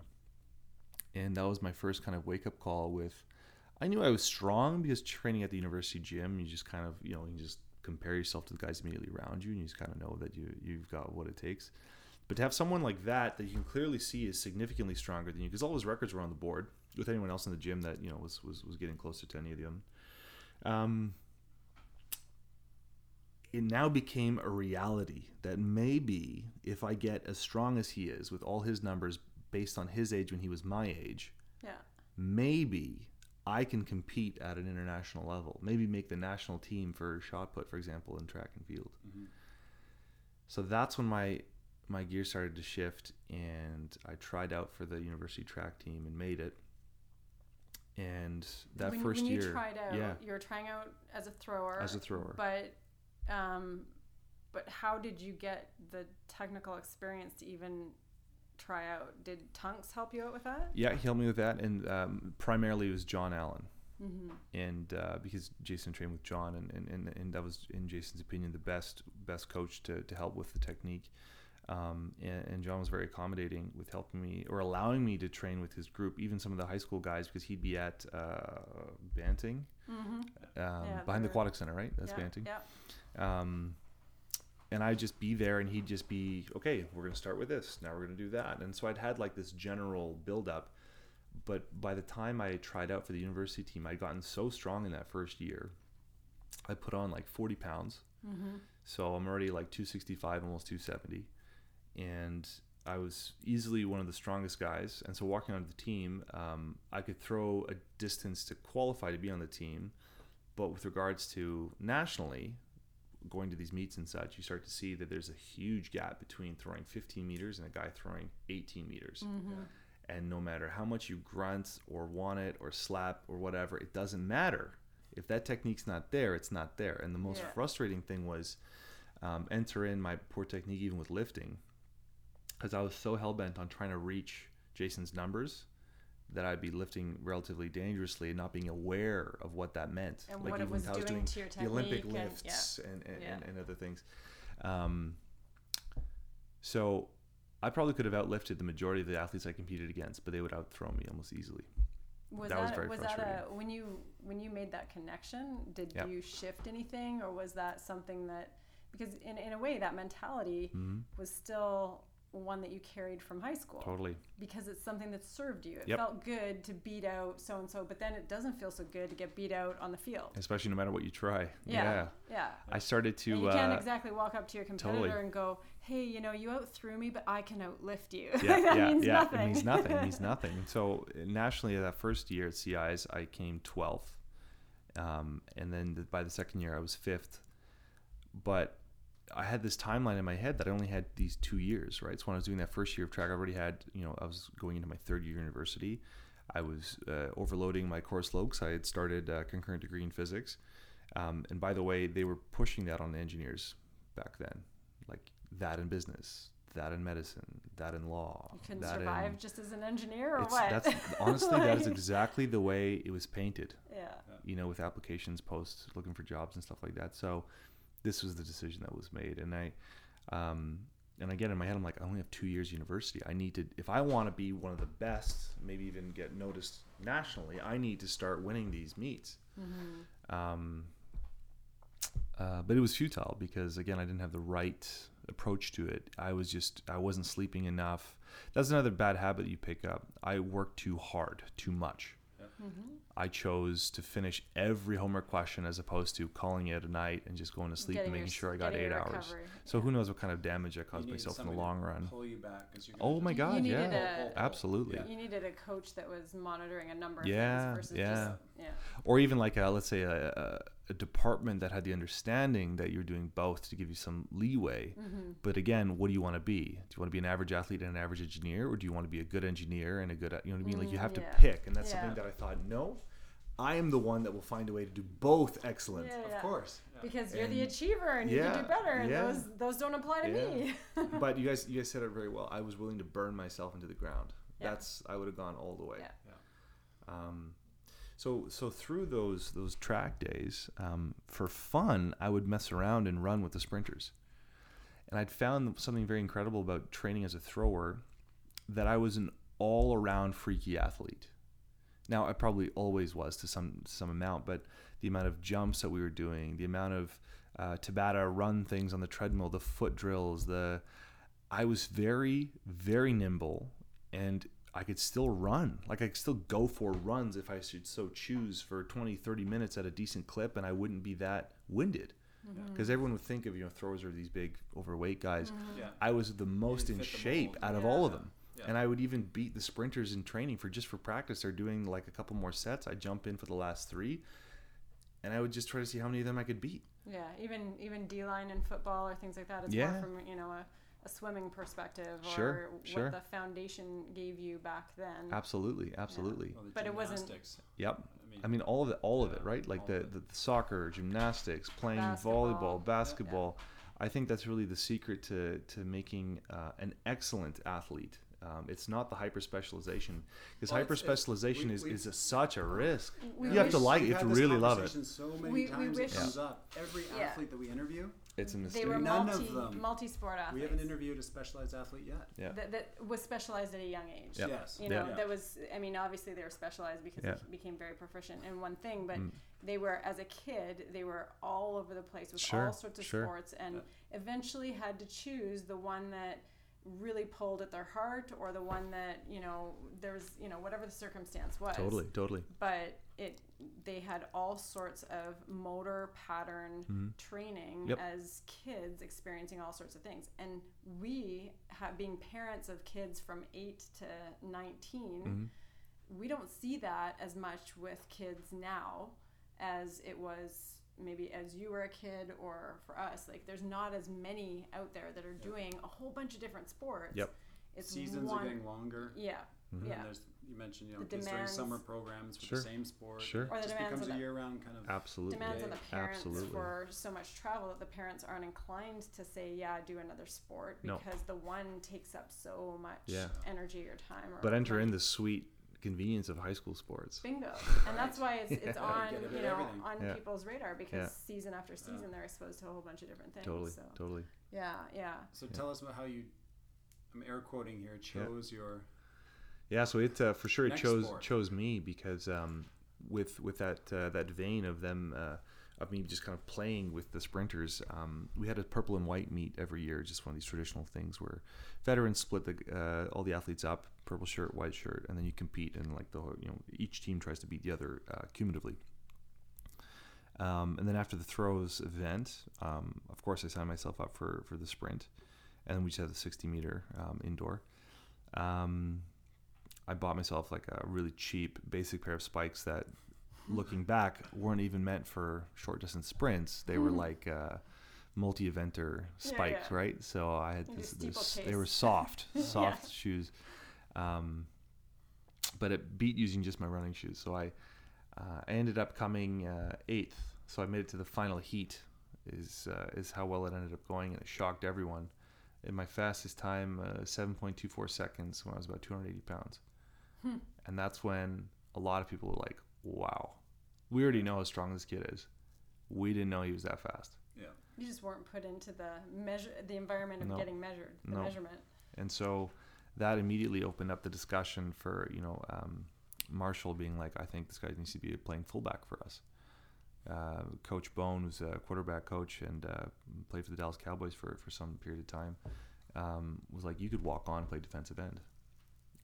and that was my first kind of wake up call with I knew I was strong because training at the university gym you just kind of you know you just compare yourself to the guys immediately around you and you just kind of know that you you've got what it takes but to have someone like that that you can clearly see is significantly stronger than you because all his records were on the board with anyone else in the gym that you know was was, was getting closer to any of them um it now became a reality that maybe if I get as strong as he is with all his numbers based on his age when he was my age, Yeah. maybe I can compete at an international level. Maybe make the national team for shot put, for example, in track and field. Mhm. So that's when my my gear started to shift, and I tried out for the university track team and made it. And that when, first when year, you tried out, yeah, you were trying out as a thrower. as a thrower. But, um, but how did you get the technical experience to even try out? Did Tunks help you out with that? Yeah, he helped me with that, and um, primarily it was John Allen. Mm-hmm. and uh, because Jason trained with John, and, and, and, and that was in Jason's opinion the best best coach to, to help with the technique. Um, and, and John was very accommodating with helping me or allowing me to train with his group, even some of the high school guys, because he'd be at uh, Banting, Mm-hmm. um, Yeah, behind the Aquatic Center, right? That's yeah, Banting. Yeah. Um, and I'd just be there, and he'd just be, okay, we're going to start with this. Now we're going to do that. And so I'd had like this general build up. But by the time I tried out for the university team, I'd gotten so strong in that first year. I put on like 40 pounds. Mm-hmm. So I'm already like 265, almost 270. And I was easily one of the strongest guys. And so walking onto the team, um, I could throw a distance to qualify to be on the team. But with regards to nationally, going to these meets and such, you start to see that there's a huge gap between throwing 15 meters and a guy throwing 18 meters. Mm-hmm. And no matter how much you grunt or want it or slap or whatever, it doesn't matter. If that technique's not there, it's not there. And the most Yeah. frustrating thing was um, enter in my poor technique even with lifting because I was so hell bent on trying to reach Jason's numbers that I'd be lifting relatively dangerously and not being aware of what that meant. And what it was I was doing doing to your the Olympic and- lifts and, and, Yeah. and, other things. Um, so I probably could have outlifted the majority of the athletes I competed against, but they would outthrow me almost easily. Was That that, was very was that a when you when you made that connection? Did Yeah. you shift anything, or was that something that because in in a way that mentality hmm was still one that you carried from high school Totally. because it's something that served you. It Yep. felt good to beat out so and so, but then it doesn't feel so good to get beat out on the field. Especially no matter what you try. Yeah, yeah. I started to. and you uh, can't exactly walk up to your competitor totally. and go, "Hey, you know, you outthrew me, but I can outlift you." yeah, that yeah, means yeah. nothing. It means nothing. It means nothing. So uh, nationally, that first year at CIS, I came 12th, um, and then the, by the second year, I was fifth. But I had this timeline in my head that I only had these two years, right? So when I was doing that first year of track, I already had, you know, I was going into my third year university. I was uh, overloading my course load 'cause I had started uh, concurrent degree in physics. Um, and by the way, they were pushing that on the engineers back then, like that in business, that in medicine, that in law. You couldn't survive in, just as an engineer, or it's, what? That's honestly that is exactly the way it was painted. yeah. You know, with applications, posts, looking for jobs and stuff like that. So this was the decision that was made, and I, um, and again in my head, I'm like, I only have two years of university. I need to, if I want to be one of the best, maybe even get noticed nationally, I need to start winning these meets. Um, uh, but it was futile because again, I didn't have the right approach to it. I was just, I wasn't sleeping enough. That's another bad habit you pick up. I worked too hard, too much. I chose to finish every homework question as opposed to calling it a night and just going to sleep Getting and making s- sure I got eight hours. So yeah. who knows what kind of damage I caused myself in the long to run. Pull you back 'cause you're Oh my God, You yeah, a- absolutely. Yeah. You needed a coach that was monitoring a number of Yeah, things versus yeah. just yeah. Or even like a, let's say a, a, a department that had the understanding that you're doing both to give you some leeway. Mm-hmm. But again, what do you want to be? Do you want to be an average athlete and an average engineer, or do you want to be a good engineer and a good, you know what I mean? like you have Mm, to pick, and that's Yeah. something that I thought, no, I am the one that will find a way to do both excellent. Yeah, Of yeah. course. yeah. Because you're the achiever and you can do better, and yeah. those those don't apply to me. but you guys, you guys said it very well. I was willing to burn myself into the ground. Yeah. That's I would have gone all the way. Yeah. Yeah. Um, so so through those those track days, um, for fun, I would mess around and run with the sprinters, and I'd found something very incredible about training as a thrower, that I was an all around freaky athlete. Now I probably always was to some some amount, but the amount of jumps that we were doing, the amount of uh, Tabata run things on the treadmill, the foot drills, the I was very very nimble, and I could still run. Like I could still go for runs if I should so choose for 20, 30 minutes at a decent clip, and I wouldn't be that winded. Because everyone would think of you know throwers are these big overweight guys. Yeah. I was the most in shape mold. out of Yeah. all of them. Yeah. And I would even beat the sprinters in training for just for practice. They're doing like a couple more sets. I jump in for the last three, and I would just try to see how many of them I could beat. Yeah, even even D line in football or things like that. It's Yeah. more from you know a, a swimming perspective or Sure, sure. what the foundation gave you back then. Absolutely, absolutely. Well, But it wasn't- Yep. I mean, all of it, all of it, right? Like the, the, the soccer, gymnastics, playing Basketball. volleyball, basketball. I think that's really the secret to, to making uh, an excellent athlete. Um, it's not the hyper specialization because Well, hyper it's- it's- specialization is, we- is a, such a risk. We you have to like it. You have to really love it. conversation So many We- we times wish- it comes up. Every Yeah. athlete that we interview, It's a they were None of multi them. multi sport athletes. we haven't interviewed a specialized athlete yet. Yeah. that, that was specialized at a young age. Yeah. Yes. You know, Yeah. that was, I mean, obviously they were specialized because Yeah. they became very proficient in one thing, but Mm. they were, as a kid, they were all over the place with Sure, all sorts of sure. sports and eventually had to choose the one that really pulled at their heart or the one that, you know, there was, you know, whatever the circumstance was. Totally, totally. But it, they had all sorts of motor pattern Mhm. training Yep. as kids experiencing all sorts of things and we have being parents of kids from 8 to 19 Mhm. we don't see that as much with kids now as it was maybe as you were a kid or for us like there's not as many out there that are doing a whole bunch of different sports Yep. it's Seasons one are getting longer. yeah Mhm. yeah And there's you mentioned you know The kids doing summer programs for Sure. the same sport. Sure. Or the It just becomes of a year-round kind of. Absolutely. demands on the parents Absolutely. for so much travel that the parents aren't inclined to say yeah do another sport No. because the one takes up so much Yeah. energy or time or But enter money. in the sweet convenience of high school sports. bingo and that's why it's, it's Yeah. on you know on Yeah. people's radar because Yeah. season after season they're exposed to a whole bunch of different things Totally, so totally. yeah yeah So tell us about how you. I'm air quoting here. Chose your. Yeah, so it uh, for sure it chose sport. chose me because um, with with that uh, that vein of them uh, of me just kind of playing with the sprinters, um, we had a purple and white meet every year, just one of these traditional things where veterans split the uh, all the athletes up, purple shirt, white shirt, and then you compete and like the you know each team tries to beat the other uh, cumulatively. Um, and then after the throws event, um, of course I signed myself up for for the sprint, and we just had the 60 meter um, indoor. Um, I bought myself like a really cheap basic pair of spikes that, looking back, weren't even meant for short distance sprints. They were like uh, multi-eventer spikes, yeah. right? So I had this, this they were soft, soft shoes. Um, but it beat using just my running shoes. So I, uh, I ended up coming uh, eighth. So I made it to the final heat. Is uh, is how well it ended up going, and it shocked everyone. In my fastest time, uh, 7.24 seconds when I was about 280 pounds. Hmm. And that's when a lot of people were like, wow, we already know how strong this kid is. We didn't know he was that fast. Yeah. You just weren't put into the measure, the environment of No. getting measured, the No. measurement. And so that immediately opened up the discussion for, you know, um, Marshall being like, I think this guy needs to be playing fullback for us. Uh, coach Bone was a quarterback coach and uh, played for the Dallas Cowboys for, for some period of time. Um, was like, you could walk on and play defensive end.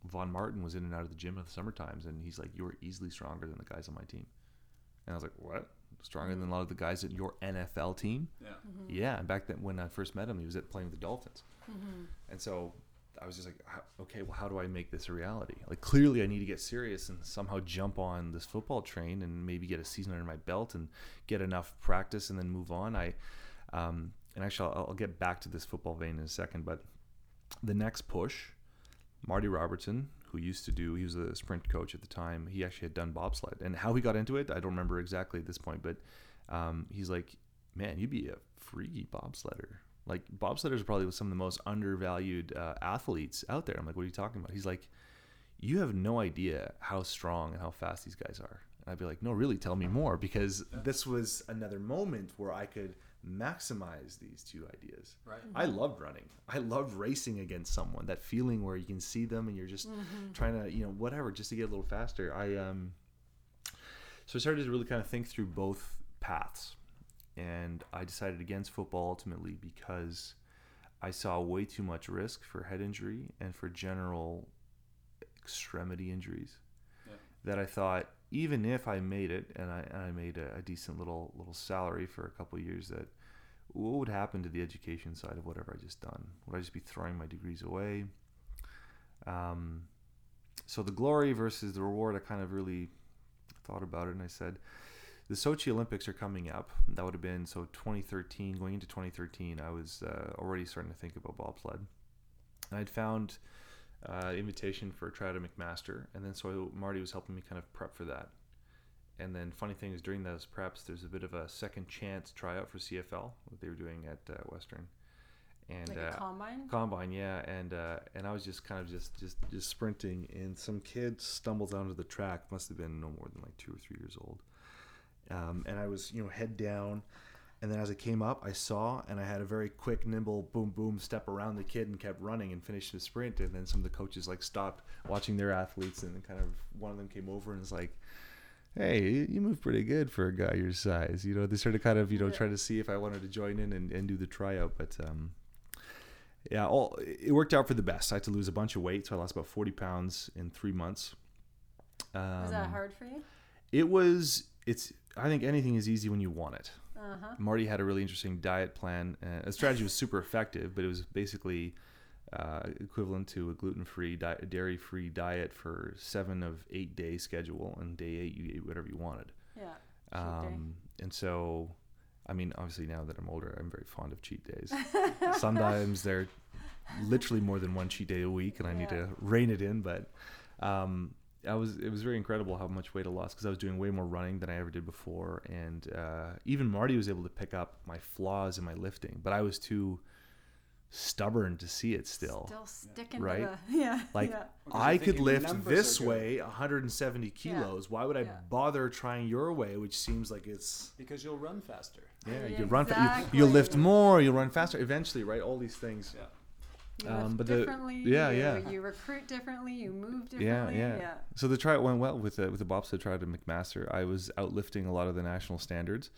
Vaughn Martin was in and out of the gym at the summer times, and he's like, "You're easily stronger than the guys on my team." And I was like, "What? Stronger than a lot of the guys in your NFL team?" Yeah. Mm-hmm. Yeah. And back then, when I first met him, he was at playing with the Dolphins. Mm-hmm. And so I was just like, okay, well, how do I make this a reality? Like, clearly, I need to get serious and somehow jump on this football train and maybe get a season under my belt and get enough practice and then move on. I, um, and actually, I'll, I'll get back to this football vein in a second, but the next push, Marty Robertson, who used to do, he was a sprint coach at the time. He actually had done bobsled, and how he got into it, I don't remember exactly at this point, but um, he's like, man, you'd be a freaky bobsledder. Like bobsledders are probably some of the most undervalued uh, athletes out there. I'm like, what are you talking about? He's like, you have no idea how strong and how fast these guys are. And I'd be like, no, really, tell me more because this was another moment where I could maximize these two ideas. Right. I loved running. I loved racing against someone. That feeling where you can see them and you're just Mm-hmm. trying to, you know, whatever, just to get a little faster. I um so I started to really kind of think through both paths. And I decided against football ultimately because I saw way too much risk for head injury and for general extremity injuries. Yeah. That I thought even if I made it and I, and I made a, a decent little little salary for a couple of years, that what would happen to the education side of whatever I just done? Would I just be throwing my degrees away? Um, so the glory versus the reward, I kind of really thought about it, and I said, the Sochi Olympics are coming up. That would have been so 2013, going into 2013. I was uh, already starting to think about bobsled. And I'd found uh, invitation for tryout at McMaster, and then so Marty was helping me kind of prep for that. And then funny thing is during those preps, there's a bit of a second chance tryout for CFL that they were doing at uh, Western. And Like uh, combine. combine yeah. And uh, and i was just kind of just just just sprinting and some kid stumbles onto the track. Must have been no more than like two or three years old. Um, and i was you know head down. And then as i came up i saw and i had a very quick nimble boom boom step around the kid and kept running and finished the sprint. And then some of the coaches like stopped watching their athletes and kind of one of them came over and was like hey you move pretty good for a guy your size you know they started kind of you know Yeah. try to see if i wanted to join in and, and do the tryout but um yeah, all it worked out for the best. I had to lose a bunch of weight, so I lost about forty pounds in three months. Um, Was that hard for you? It was. It's. I think anything is easy when you want it. Uh huh. Marty had a really interesting diet plan. Uh, the strategy was super effective, but it was basically uh, equivalent to a gluten-free, di- dairy-free diet for seven of eight day schedule, and day eight you ate whatever you wanted. Yeah. Um, and so, I mean, obviously now that I'm older, I'm very fond of cheat days. Sometimes they're literally more than one cheat day a week, and I need to rein it in. But um, I was it was very incredible how much weight I lost because I was doing way more running than I ever did before, and uh, even Marty was able to pick up my flaws in my lifting, but I was too stubborn to see it still. Still sticking right? to the yeah. Like, yeah. I could lift this way 170 kilos. Why would I Yeah. bother trying your way, which seems like it's Because you'll run faster. yeah, you run. Fa- you, you'll lift more. You'll run faster. Eventually, right? All these things. Yeah. You um, lift but the- differently. yeah, you, yeah. You recruit differently. You move Yeah, differently. yeah. So the try went well with the with the bobsled try at McMaster. I was outlifting a lot of the national standards.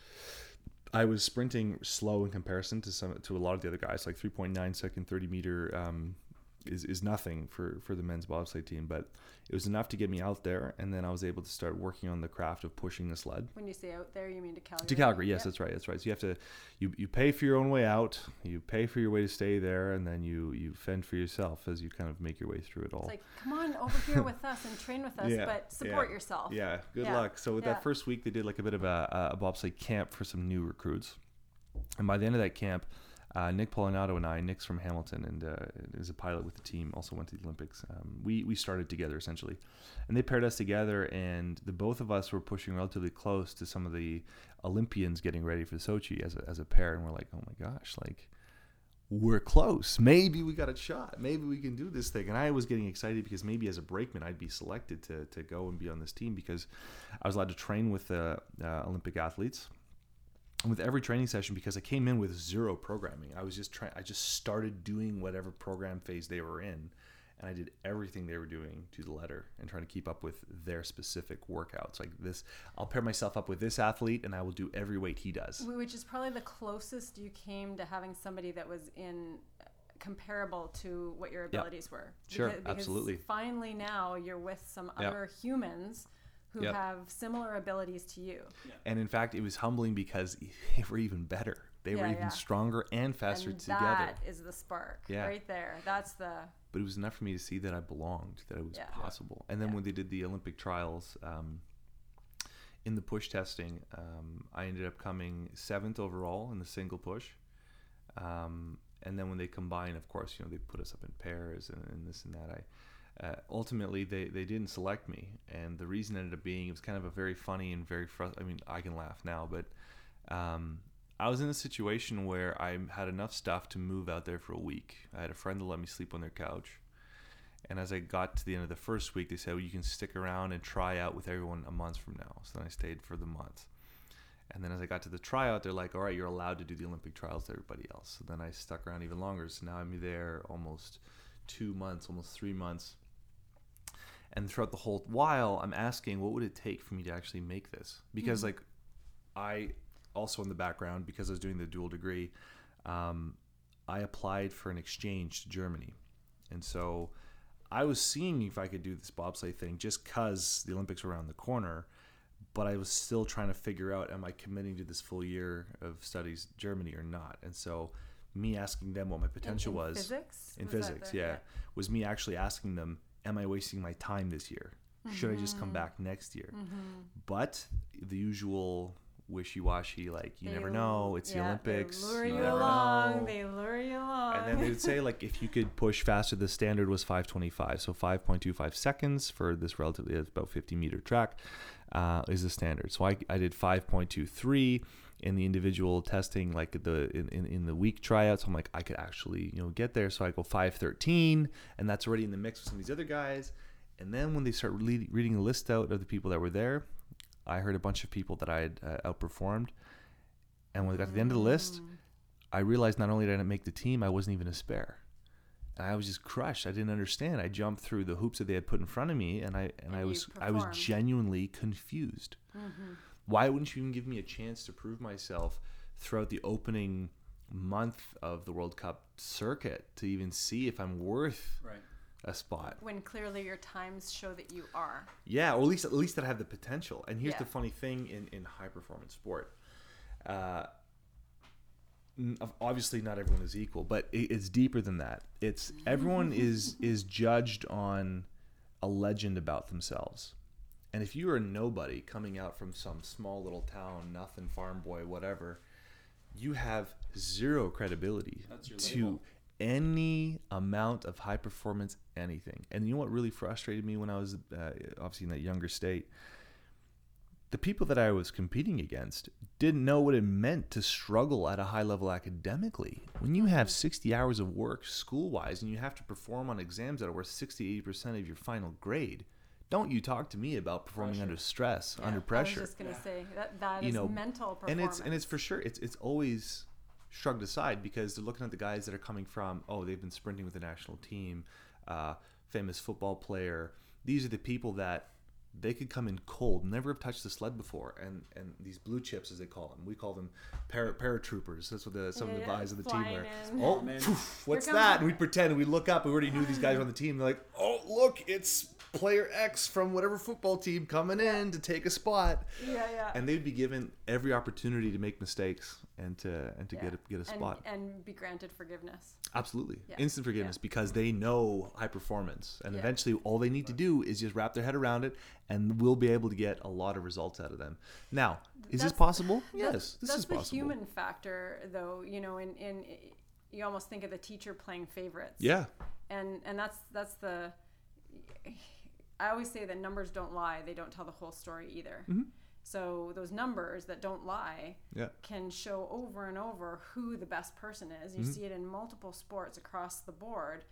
I was sprinting slow in comparison to some to a lot of the other guys. Like 3.9 second 30 meter um, is is nothing for for the men's bobsleigh team, but it was enough to get me out there. And then I was able to start working on the craft of pushing the sled. When you say out there, you mean to Calgary. To Calgary, yes, Yeah. that's right, that's right. So you have to, you, you pay for your own way out, you pay for your way to stay there, and then you you fend for yourself as you kind of make your way through it all. It's like, come on over here with us and train with us, Yeah, but support yeah, yourself. Yeah, good Yeah, luck. So with that first week, they did like a bit of a, a bobsleigh camp for some new recruits, and by the end of that camp, uh, Nick Poloniato and I, Nick's from Hamilton and uh, is a pilot with the team, also went to the Olympics. Um, we we started together essentially, and they paired us together, and the both of us were pushing relatively close to some of the Olympians getting ready for Sochi as a, as a pair, and we're like, oh my gosh, like we're close. Maybe we got a shot. Maybe we can do this thing. And I was getting excited because maybe as a brakeman, I'd be selected to, to go and be on this team because I was allowed to train with the uh, Olympic athletes. With every training session because I came in with zero programming. I was just trying. I just started doing whatever program phase they were in, and I did everything they were doing to the letter and trying to keep up with their specific workouts. Like this, I'll pair myself up with this athlete, and I will do every weight he does. Which is probably the closest you came to having somebody that was in uh, comparable to what your abilities were. Sure, Because- because absolutely. Finally, now you're with some Yep. other humans who Yep. have similar abilities to you. And in fact, it was humbling because they were even better. They were even yeah. stronger and faster and together. that is the spark Yeah. right there. That's the but it was enough for me to see that I belonged, that it was Yeah. possible. And then Yeah. when they did the Olympic trials, um, in the push testing, um, I ended up coming seventh overall in the single push. Um, and then when they combine, of course, you know, they put us up in pairs and, and this and that. I uh, ultimately they, they didn't select me, and the reason ended up being it was kind of a very funny and very frust- I mean, I can laugh now, but um, I was in a situation where I had enough stuff to move out there for a week. I had a friend that let me sleep on their couch. And as I got to the end of the first week, they said, well, you can stick around and try out with everyone a month from now. So then I stayed for the month. And then as I got to the tryout, they're like, all right, you're allowed to do the Olympic trials to everybody else. So then I stuck around even longer. So now I'm there almost two months, almost three months. And throughout the whole while, I'm asking, what would it take for me to actually make this? Because, like, I also in the background, because I was doing the dual degree, um, I applied for an exchange to Germany. And so I was seeing if I could do this bobsleigh thing just because the Olympics were around the corner. But I was still trying to figure out am I committing to this full year of studies Germany or not? And so me asking them what my potential in was physics. in Was physics, the- yeah, was me actually asking them, "Am I wasting my time this year? Should I just Mm-hmm. come back next year?" But the usual wishy-washy, like you They never know. It's the Olympics. They lure you you, never along. know. They lure you along. And then they would say like if you could push faster, the standard was 525, so 5.25 seconds for this relatively it's about 50 meter track uh, is the standard. So I, I did 5.23 in the individual testing, like the in, in, in the week tryouts. I'm like I could actually you know get there. So I go 513, and that's already in the mix with some of these other guys. And then when they start re- reading the list out of the people that were there, I heard a bunch of people that I had uh, outperformed. And when I got to the end of the list, I realized not only did I not make the team, I wasn't even a spare. And I was just crushed. I didn't understand. I jumped through the hoops that they had put in front of me, and I and, And I was I was genuinely confused. Why wouldn't you even give me a chance to prove myself throughout the opening month of the World Cup circuit to even see if I'm worth Right. a spot? when clearly your times show that you are. Yeah, or at least at least that I have the potential. And here's Yeah. the funny thing in in high performance sport. Uh, obviously, not everyone is equal, but it's deeper than that. It's everyone is is judged on a legend about themselves. And if you are a nobody coming out from some small little town, nothing, farm boy, whatever, you have zero credibility to label. any amount of high performance anything. And you know what really frustrated me when I was uh, obviously in that younger state? The people that I was competing against didn't know what it meant to struggle at a high level academically. When you have 60 hours of work school wise and you have to perform on exams that are worth 60 80% of your final grade, don't you talk to me about performing Pressure. under stress, Yeah, under pressure I was just gonna say that that you is know, mental and it's and it's for sure it's it's always shrugged aside because they're looking at the guys that are coming from oh they've been sprinting with the national team uh, famous football player. These are the people that they could come in cold never have touched the sled before and and these blue chips as they call them. We call them para, paratroopers. That's what the some of Yeah, the yeah, guys of the team are. In. oh Man. poof, what's that? and we pretend we look up we already knew these guys were on the team. They're like oh look it's player x from whatever football team coming in to take a spot yeah, yeah. and they'd be given every opportunity to make mistakes and to and to Yeah. get a, get a spot. and be granted forgiveness. Absolutely, Yeah. instant forgiveness because they know high performance, and Yeah. eventually all they need to do is just wrap their head around it, and we'll be able to get a lot of results out of them. Now, is this That's- possible? That's- yes, this that's is the human factor, though. You know, in in you almost think of the teacher playing favorites. Yeah, and and that's that's the i always say that numbers don't lie they don't tell the whole story either Mm-hmm. so those numbers that don't lie yeah, can show over and over who the best person is Mm-hmm. you see it in multiple sports across the board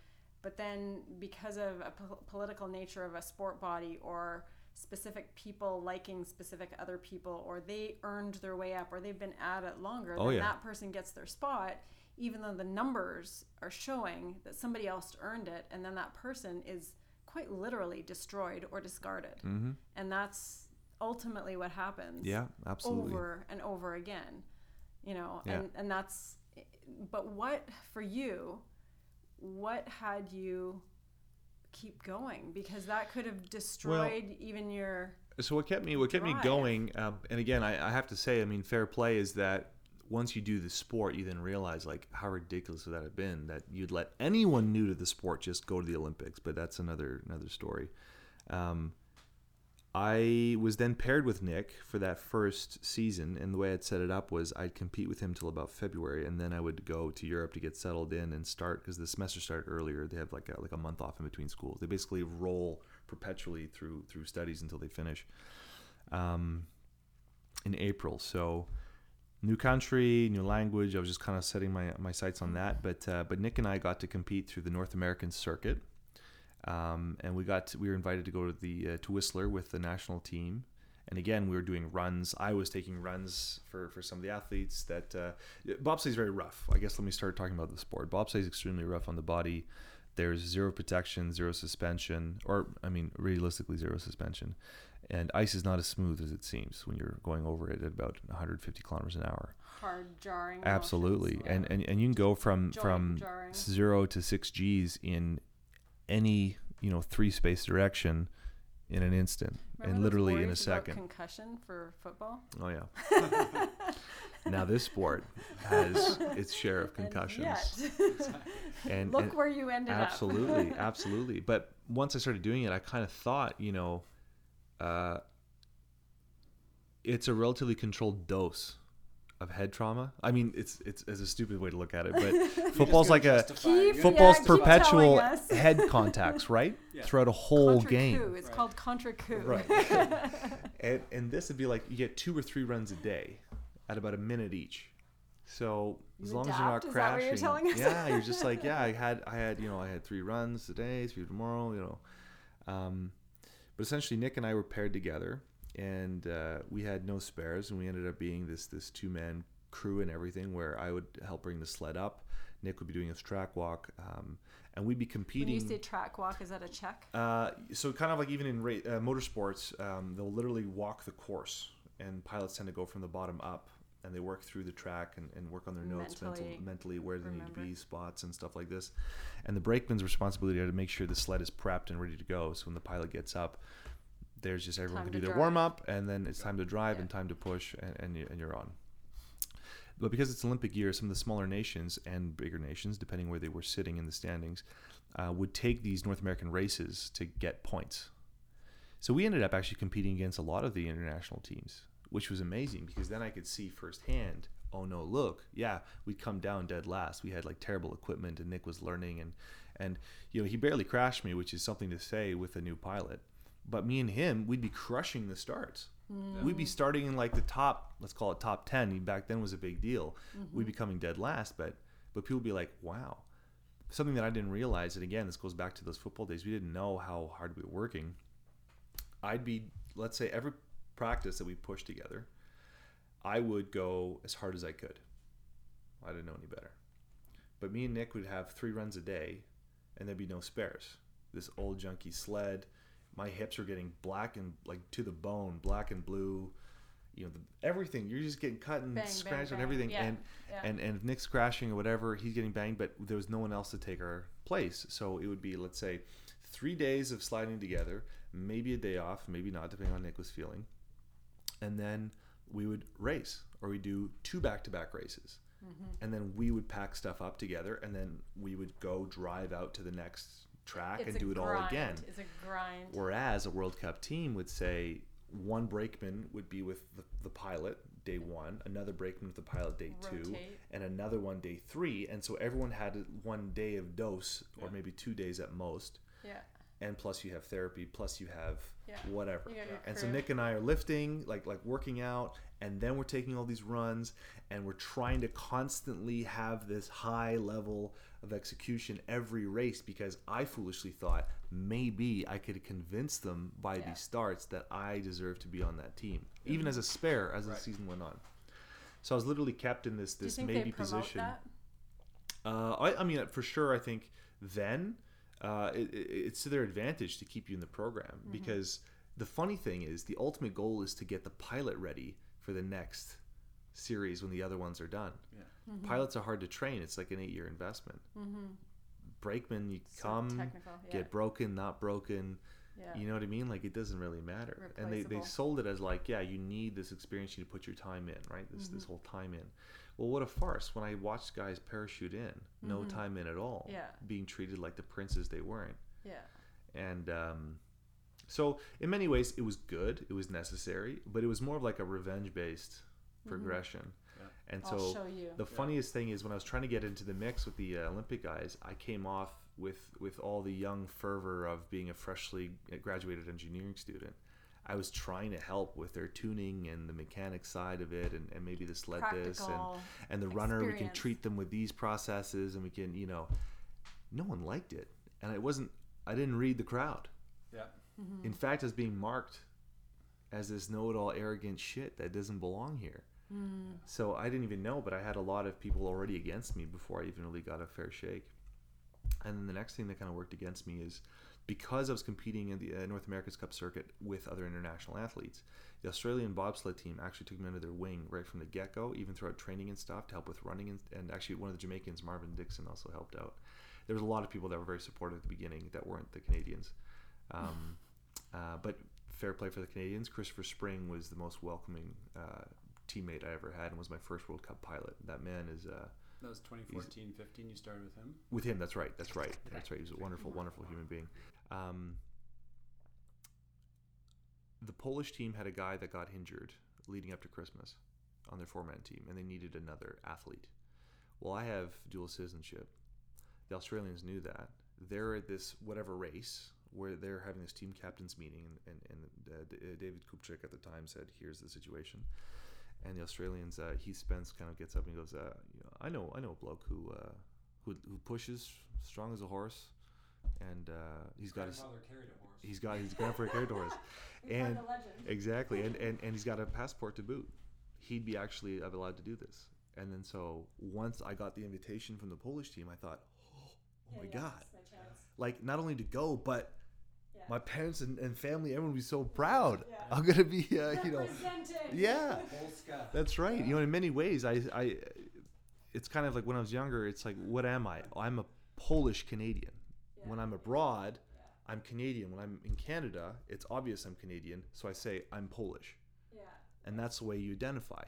but then because of a pol- political nature of a sport body or specific people liking specific other people or they earned their way up or they've been at it longer Oh, then yeah. that person gets their spot even though the numbers are showing that somebody else earned it and then that person is quite literally destroyed or discarded Mm-hmm. and that's ultimately what happens Yeah, absolutely. over and over again you know Yeah. and and that's but what for you what had you keep going because that could have destroyed even your So what kept me what kept me going, um, and again, I, I have to say, I mean, fair play is that once you do the sport, you then realize like how ridiculous would that have been that you'd let anyone new to the sport just go to the Olympics. But that's another another story. Um, I was then paired with Nick for that first season, and the way I'd set it up was I'd compete with him till about February, and then I would go to Europe to get settled in and start because the semester started earlier. They have like a, like a month off in between schools. They basically roll perpetually through through studies until they finish. Um, in April, so new country, new language. I was just kind of setting my my sights on that. But uh, but Nick and I got to compete through the North American circuit um, and we got we were invited to go to the uh, to Whistler with the national team. And again, we were doing runs. I was taking runs for, for some of the athletes. That uh, bobsleigh is very rough. I guess let me start talking about the sport. Bobsleigh is extremely rough on the body. There's zero protection, zero suspension, or I mean, realistically, zero suspension. And ice is not as smooth as it seems when you're going over it at about 150 kilometers an hour. hard jarring Absolutely, motions, and, yeah. and and you can go from Joint from jarring. zero to six G's in any you know three space direction in an instant, Remember and literally in a second. concussion for football oh yeah. now this sport has its share of And concussions, yet, and, look and where you ended absolutely, up absolutely, absolutely. But once I started doing it, I kind of thought, you know, uh, it's a relatively controlled dose of head trauma. I mean, it's it's, it's a stupid way to look at it, but football's like a Keep- football's yeah, perpetual head contacts, right? Yeah. Throughout a whole Contra game. coup. It's Right. called contrecoup. Right. and, and this would be like you get two or three runs a day at about a minute each. So as long adapt? as you're that not what you're crashing, telling us? yeah, you're just like, yeah, I had, I had, you know, I had three runs today, three tomorrow, you know. Um, but essentially, Nick and I were paired together, and uh, we had no spares, and we ended up being this this two man crew and everything, where I would help bring the sled up, Nick would be doing his track walk, um, and we'd be competing. When you say track walk, is that a check? Uh, so kind of like even in ra- uh, motorsports, um, they'll literally walk the course, and pilots tend to go from the bottom up, and they work through the track and, and work on their notes mental, Mentally mentally where they need to be, spots and stuff like this. And the brakeman's responsibility are to make sure the sled is prepped and ready to go. So when the pilot gets up, there's just everyone Time can do their warm up, and then it's time to drive Yeah. and time to push, and, and, you, and you're on. But because it's Olympic year, some of the smaller nations and bigger nations, depending where they were sitting in the standings, uh, would take these North American races to get points. So we ended up actually competing against a lot of the international teams, which was amazing because then I could see firsthand. Oh no! Look, yeah, we'd come down dead last. We had like terrible equipment, and Nick was learning, and and you know he barely crashed me, which is something to say with a new pilot. But me and him, we'd be crushing the starts. Mm. We'd be starting in like the top, let's call it top ten. Back then was a big deal. Mm-hmm. We'd be coming dead last, but but people would be like, wow, something that I didn't realize. And again, this goes back to those football days. We didn't know how hard we were working. I'd be, let's say, every practice that we pushed together, I would go as hard as I could. I didn't know any better. But me and Nick would have three runs a day, and there'd be no spares. This old junky sled. My hips were getting black and like to the bone, black and blue. You know, the, everything. You're just getting cut and Bang, bang, scratched and bang. everything. Yeah, And yeah. and and if Nick's crashing or whatever, he's getting banged, but there was no one else to take our place. So it would be, let's say, three days of sliding together, maybe a day off, maybe not, depending on Nick was feeling. And then we would race, or we do two back-to-back races, Mm-hmm. and then we would pack stuff up together, and then we would go drive out to the next track It's and do it all again. It's a grind. Whereas a World Cup team would say one brakeman would be with the, the pilot day one, another brakeman with the pilot day two, and another one day three. And so everyone had one day of dose, or maybe two days at most. yeah. And plus you have therapy, plus you have Yeah. whatever. You got your And so. Nick and I are lifting, like like working out, and then we're taking all these runs, and we're trying to constantly have this high level of execution every race because I foolishly thought maybe I could convince them by Yeah. these starts that I deserve to be on that team, even as a spare as the season went on. So I was literally kept in this Do you this think maybe they position. that? Uh, I, I mean, for sure, I think then uh, it, it- it's to their advantage to keep you in the program because the funny thing is the ultimate goal is to get the pilot ready for the next series when the other ones are done. Yeah. Mm-hmm. Pilots are hard to train. It's like an eight-year investment. Brakeman, you So come, yeah. get broken, not broken. Yeah. You know what I mean? Like it doesn't really matter. And they, they sold it as like, yeah, you need this experience. You need to put your time in, right? This this Mm-hmm. whole time in. Well, what a farce! When I watched guys parachute in, no time in at all, Mm-hmm. Yeah. being treated like the princes they weren't. Yeah. And um, so, in many ways, it was good. It was necessary, but it was more of like a revenge-based progression. And Mm-hmm. I'll so, show you. the funniest thing is when I was trying to get into the mix with the uh, Olympic guys, I came off with with all the young fervor of being a freshly graduated engineering student. I was trying to help with their tuning and the mechanics side of it, and, and maybe the sled this and and the runner. We can treat them with these processes, and we can you know. No one liked it, and it wasn't. I didn't read the crowd. Yeah. Mm-hmm. In fact, as being marked as this know-it-all, arrogant shit that doesn't belong here. Mm. So I didn't even know, but I had a lot of people already against me before I even really got a fair shake. And then the next thing that kind of worked against me is because I was competing in the uh, North America's Cup circuit with other international athletes, the Australian bobsled team actually took me under their wing right from the get go, even throughout training and stuff to help with running. And, and actually, one of the Jamaicans, Marvin Dixon, also helped out. There was a lot of people that were very supportive at the beginning that weren't the Canadians. Um, uh, but fair play for the Canadians. Christopher Spring was the most welcoming uh, teammate I ever had and was my first World Cup pilot. That man is. Uh, That was 2014, 15. You started with him. with him, that's right. That's right. That's right. He was a wonderful, wonderful human being. Um, the Polish team had a guy that got injured leading up to Christmas on their four-man team, and they needed another athlete. Well, I have dual citizenship. The Australians knew that. They're at this whatever race where they're having this team captains meeting, and, and, and uh, David Kupchak at the time said, "Here's the situation." And the Australians, uh, Heath Spence, kind of gets up and he goes, uh, you know, "I know, I know a bloke who uh, who, who pushes strong as a horse, and uh, he's got his Grandfather carried horse. he's got his grandfather carried a horse, and exactly, and, and and he's got a passport to boot. He'd be actually allowed to do this. And then so once I got the invitation from the Polish team, I thought, oh, oh my god, like not only to go, but my parents and, and family, everyone would be so proud. I'm gonna be, uh, you know, yeah. Polska. That's right. You know, in many ways, I, I, it's kind of like when I was younger. It's like, what am I? I'm a Polish Canadian. When I'm abroad, I'm Canadian. When I'm in Canada, it's obvious I'm Canadian. So I say I'm Polish, and that's the way you identify.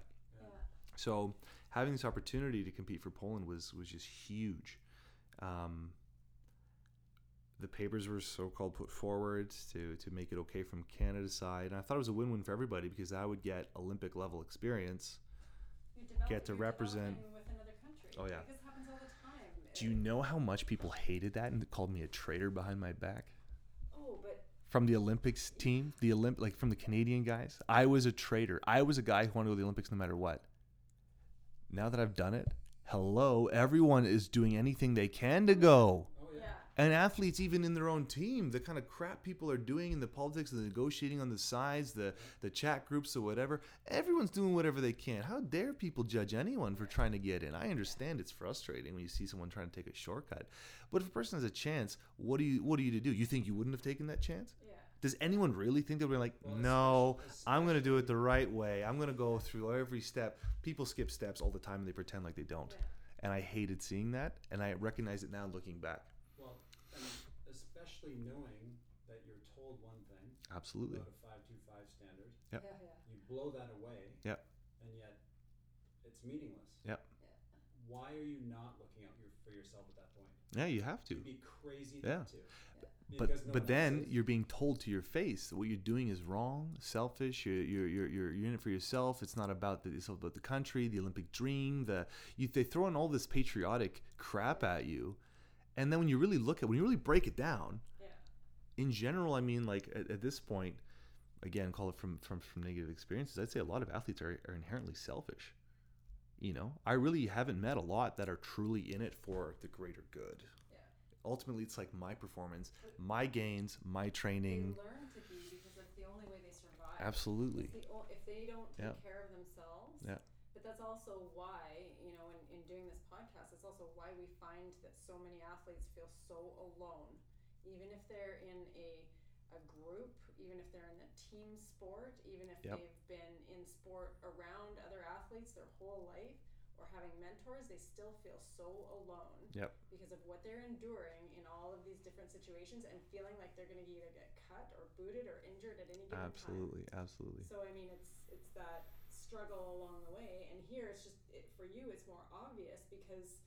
So having this opportunity to compete for Poland was was just huge. Um, the papers were so-called put forward to to make it okay from Canada's side, and I thought it was a win-win for everybody because I would get Olympic level experience. get to represent- Oh, yeah. This happens all the time. Do you know how much people hated that and called me a traitor behind my back? Oh, but From the Olympics team, the Olymp like from the Canadian guys, I was a traitor. I was a guy who wanted to go to the Olympics no matter what. Now that I've done it, hello, everyone is doing anything they can to go. Yeah. yeah. And athletes, even in their own team, the kind of crap people are doing in the politics, the negotiating on the sides, the the chat groups or whatever, everyone's doing whatever they can. How dare people judge anyone for trying to get in? I understand it's frustrating when you see someone trying to take a shortcut, but if a person has a chance, what do you what are you to do? You think you wouldn't have taken that chance? Yeah. Does anyone really think they'll be like, Well, no, I'm going to do it the right way. I'm going to go through every step. People skip steps all the time and they pretend like they don't. And I hated seeing that. And I recognize it now looking back. Well, especially knowing that you're told one thing Absolutely. about a five two five standard, Yep. Yeah, yeah. you blow that away, Yep. and yet it's meaningless. Yep. Why are you not looking out your, for yourself at that point? Yeah, you have to. You'd be crazy Yeah. not to. But Because no but then else is. you're being told to your face that what you're doing is wrong, selfish. You're you're you're, you're, you're in it for yourself. It's not about the it's about the country, the Olympic dream. The you, they throw in all this patriotic crap at you, and then when you really look at when you really break it down, Yeah. In general, I mean, like at, at this point, again, call it from from from negative experiences. I'd say a lot of athletes are, are inherently selfish. You know, I really haven't met a lot that are truly in it for the greater good. Yeah. Ultimately, it's like my performance, my gains, my training. They learn to be because that's the only way they survive. Absolutely. The if they don't take Yeah. care of themselves. Yeah. But that's also why, you know, in, in doing this podcast, it's also why we find that so many athletes feel so alone. Even if they're in a, a group, even if they're in a team sport, even if Yep. they've been in sport around other athletes their whole life or having mentors, they still feel so alone Yep. because of what they're enduring in all of these different situations and feeling like they're going to either get cut or booted or injured at any given time. Absolutely. Absolutely. So I mean, it's it's that struggle along the way, and here it's just it, for you, it's more obvious because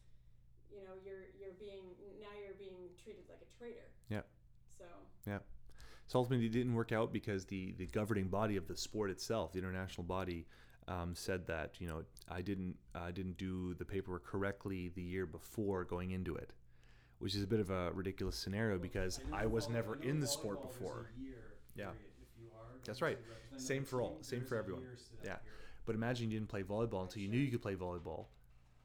you know you're you're being now you're being treated like a traitor. Yeah. So Yeah. So ultimately, it didn't work out because the the governing body of the sport itself, the international body, um, said that you know I didn't I didn't do the paperwork correctly the year before going into it, which is a bit of a ridiculous scenario because know I was never I in the sport before. Yeah. period. If you are That's right. Same for all. Same for everyone. year to that Yeah. But imagine you didn't play volleyball until you knew you could play volleyball,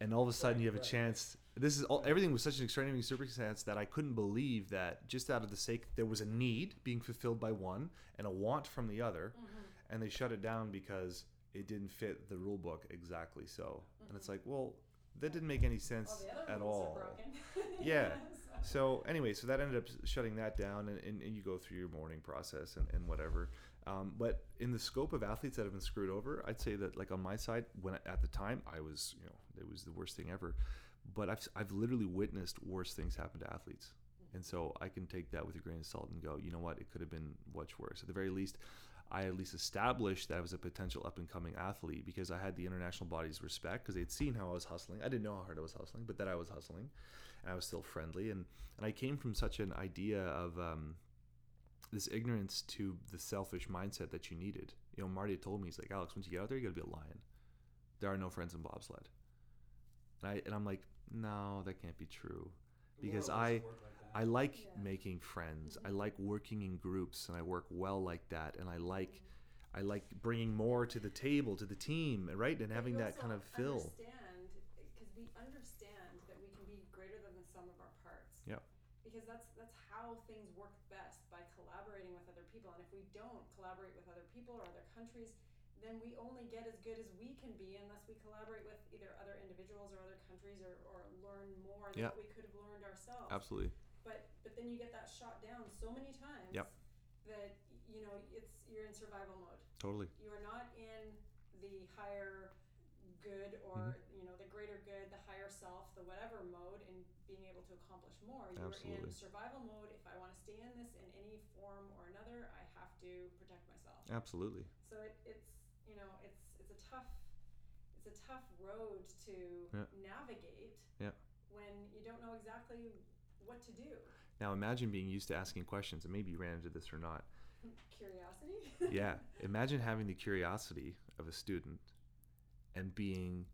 and all of a sudden you have a chance. This is all, everything was such an extraordinary circumstance that I couldn't believe that just out of the sake there was a need being fulfilled by one and a want from the other, and they shut it down because it didn't fit the rule book exactly. So, and it's like, well, that didn't make any sense other at all. Yeah. So- So anyway, so that ended up shutting that down, and, and, and you go through your mourning process and, and whatever. Um, but in the scope of athletes that have been screwed over, I'd say that like on my side, when at the time I was, you know, it was the worst thing ever. But I've I've literally witnessed worse things happen to athletes, and so I can take that with a grain of salt and go, you know what, it could have been much worse. At the very least, I at least established that I was a potential up and coming athlete because I had the international body's respect because they'd seen how I was hustling. I didn't know how hard I was hustling, but that I was hustling, and I was still friendly. And and I came from such an idea of um, this ignorance to the selfish mindset that you needed. You know, Marty told me he's like, Alex, once you get out there, you got to be a lion. There are no friends in bobsled. And I and I'm like, no, that can't be true, because I. like. I like Yeah. making friends. I like working in groups, and I work well like that. And I like, I like bringing more to the table, to the team, right? And But having that kind of fill. Understand because we understand that we can be greater than the sum of our parts. Yep. Because that's that's how things work best by collaborating with other people. And if we don't collaborate with other people or other countries, then we only get as good as we can be unless we collaborate with either other individuals or other countries or, or learn more than Yeah. what we could have learned ourselves. Absolutely. But but then you get that shot down so many times Yep. that you know it's you're in survival mode Totally. you are not in the higher good or Mm-hmm. you know the greater good the higher self the whatever mode in being able to accomplish more you're Absolutely. in survival mode if i want to stay in this in any form or another i have to protect myself Absolutely. so it, it's you know it's it's a tough it's a tough road to Yeah. navigate Yeah. when you don't know exactly what to do Now imagine being used to asking questions, and maybe you ran into this or not. curiosity Yeah. imagine having the curiosity of a student and being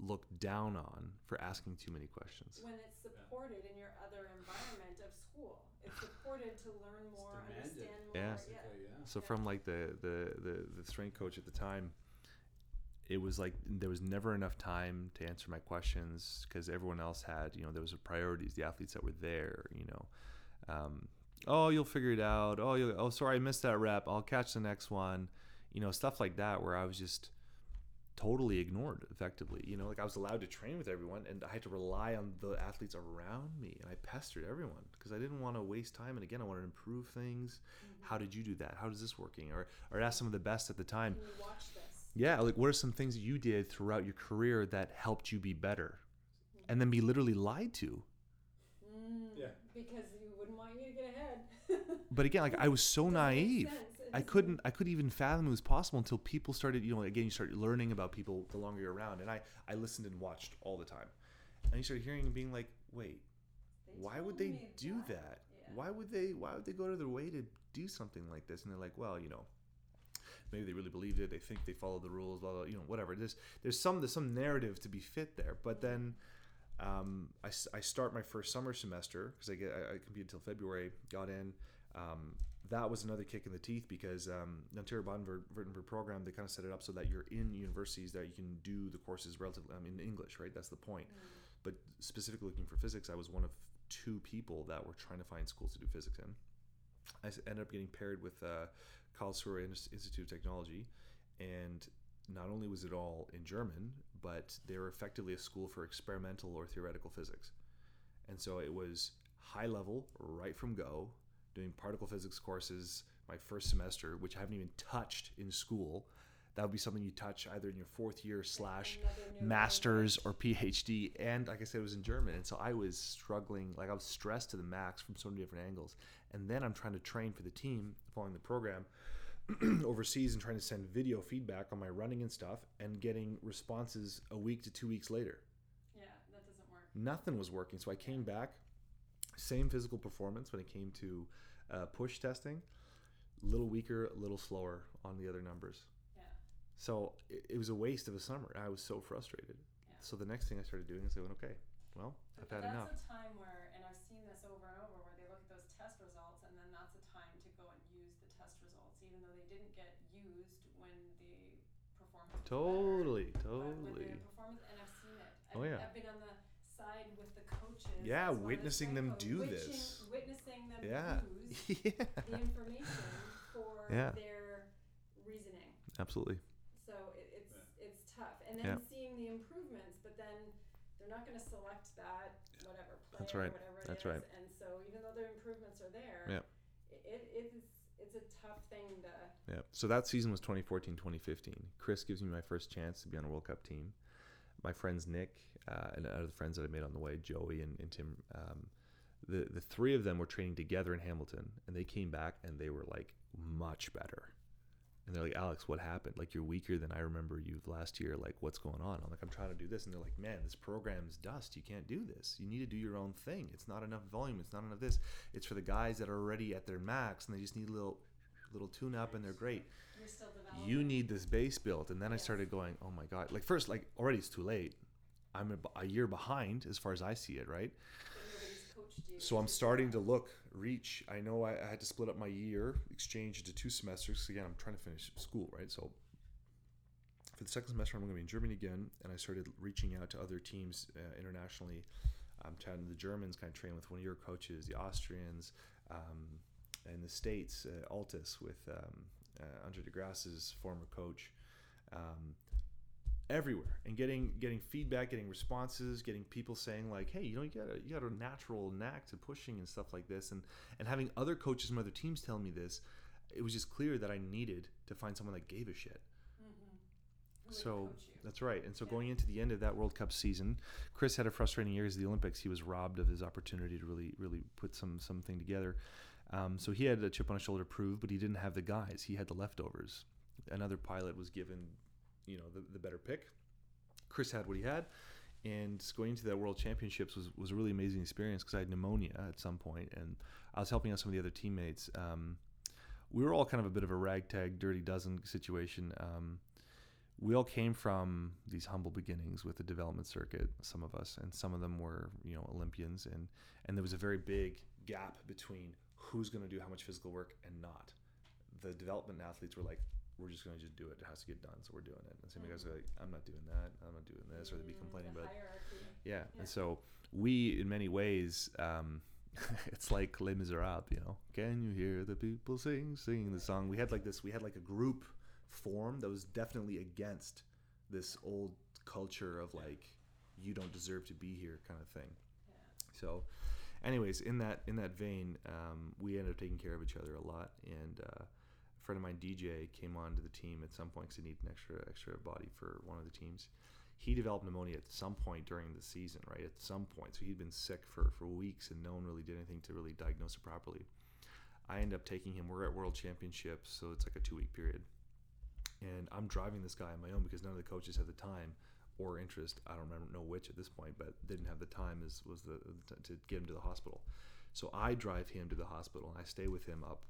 looked down on for asking too many questions. when it's supported in your other environment of school. It's supported to learn more, understand more. Yeah. Yeah. Yeah. So Yeah. from like the, the the the strength coach at the time, it was like there was never enough time to answer my questions because everyone else had you know there was priorities. The athletes that were there, you know, um, oh you'll figure it out. Oh you oh sorry I missed that rep. I'll catch the next one. You know stuff like that where I was just totally ignored effectively you know like i was allowed to train with everyone and i had to rely on the athletes around me and i pestered everyone because i didn't want to waste time and again i wanted to improve things. How did you do that? How is this working? Or or ask some of the best at the time. Can watch this? yeah like what are some things that you did throughout your career that helped you be better? And then be literally lied to. Mm, Yeah. Because you wouldn't want you to get ahead. but again like i was so Doesn't naive. sense. It I couldn't I couldn't even fathom it was possible until people started, you know, again you start learning about people the longer you're around. And I, I listened and watched all the time. And you start hearing and being like, wait, They why would they do that? Yeah. Why would they why would they go to their way to do something like this? And they're like, well, you know, maybe they really believed it. They think they followed the rules, blah, blah, you know, whatever. There's there's some there's some narrative to be fit there. But then um, I, I start my first summer semester because I get I, I competed until February. Got in. um, that was another kick in the teeth because um, the Ontario Baden-Württemberg program they kind of set it up so that you're in universities that you can do the courses relatively I mean in English, right? That's the point. But specifically looking for physics, I was one of two people that were trying to find schools to do physics in. I ended up getting paired with uh, Karlsruhe Institute of Technology, and not only was it all in German, but they were effectively a school for experimental or theoretical physics. And so it was high level, right from go, doing particle physics courses my first semester, which I haven't even touched in school. That would be something you touch either in your fourth year slash master's or PhD. And like I said, it was in German. And so I was struggling, like I was stressed to the max from so many different angles. And then I'm trying to train for the team following the program overseas and trying to send video feedback on my running and stuff and getting responses a week to two weeks later Yeah, that doesn't work. nothing was working. So I came back, same physical performance when it came to uh, push testing, a little weaker, a little slower on the other numbers. Yeah. So it, it was a waste of a summer. I was so frustrated. Yeah. So the next thing I started doing is going, okay, well, I've had that's enough. a time where, and I've seen this over and over, where they look at those test results, and then that's a time to go and use the test results, even though they didn't get used when the performance. was better. Totally, But when totally. the performance, and I've seen it. I've, Oh, yeah. I've been on the side with. Yeah, as witnessing them do coach, this. Witnessing them Yeah. use yeah. the information for Yeah. their reasoning. Absolutely. So it, it's it's tough, and then Yeah. seeing the improvements, but then they're not going to select that whatever player, That's right. whatever it That's is. right. And so even though the improvements are there, Yeah. it, it, it is it's a tough thing to. Yeah. So that season was 2014, 2015. Chris gives me my first chance to be on a World Cup team. My friends Nick uh, and other friends that I made on the way, Joey and, and Tim, um, the the three of them were training together in Hamilton, and they came back and they were like much better. And they're like, Alex, what happened? Like you're weaker than I remember you last year. Like what's going on? I'm like, I'm trying to do this, and they're like, Man, this program's dust. You can't do this. You need to do your own thing. It's not enough volume. It's not enough this. It's for the guys that are already at their max, and they just need a little little tune up, and they're great. You're still developing. you need this base built. And then i started going oh my god. Like first like already it's too late. I'm a, a year behind as far as i see it right? But nobody's coached you. So i'm starting to look reach. I know i, I had to split up my year exchange into two semesters again i'm trying to finish school right? So for the second semester i'm going to be in germany again and i started reaching out to other teams uh, internationally. I'm chatting to the germans kind of training with one of your coaches the austrians um, in the states uh, altis with um, uh, andre de grasse's former coach um, everywhere and getting getting feedback getting responses getting people saying like hey you know you got a you got a natural knack to pushing and stuff like this and and having other coaches from other teams tell me this it was just clear that i needed to find someone that gave a shit. Would so that's right and so Yeah. going into the end of that world cup season chris had a frustrating year as the olympics. He was robbed of his opportunity to really really put some something together um, so he had a chip on his shoulder to prove but he didn't have the guys. He had the leftovers. Another pilot was given you know the, the better pick. Chris had what he had and going into that world championships was, was a really amazing experience because i had pneumonia at some point and i was helping out some of the other teammates. Um, we were all kind of a bit of a ragtag dirty dozen situation. Um, we all came from these humble beginnings with the development circuit some of us and some of them were you know olympians and and there was a very big gap between who's going to do how much physical work and not the development athletes were like we're just going to just do it it has to get done so we're doing it and some guys are like i'm not doing that i'm not doing this or they'd be Mm, complaining the about yeah. Yeah. And so we, in many ways, um, it's like Les Miserables, you know. Can you hear the people sing, singing the song? We had like this. We had like a group form that was definitely against this old culture of like you don't deserve to be here kind of thing. Yeah. So, anyways, in that in that vein, um, we ended up taking care of each other a lot. And uh, a friend of mine, DJ, came on to the team at some point because he needed an extra extra body for one of the teams. He developed pneumonia at some point during the season, right? At some point, so he'd been sick for for weeks, and no one really did anything to really diagnose it properly. I end up taking him. We're at World Championships, so it's like a two week period, and I'm driving this guy on my own because none of the coaches had the time or interest. I don't remember know which at this point, but didn't have the time as was the to get him to the hospital. So I drive him to the hospital and I stay with him up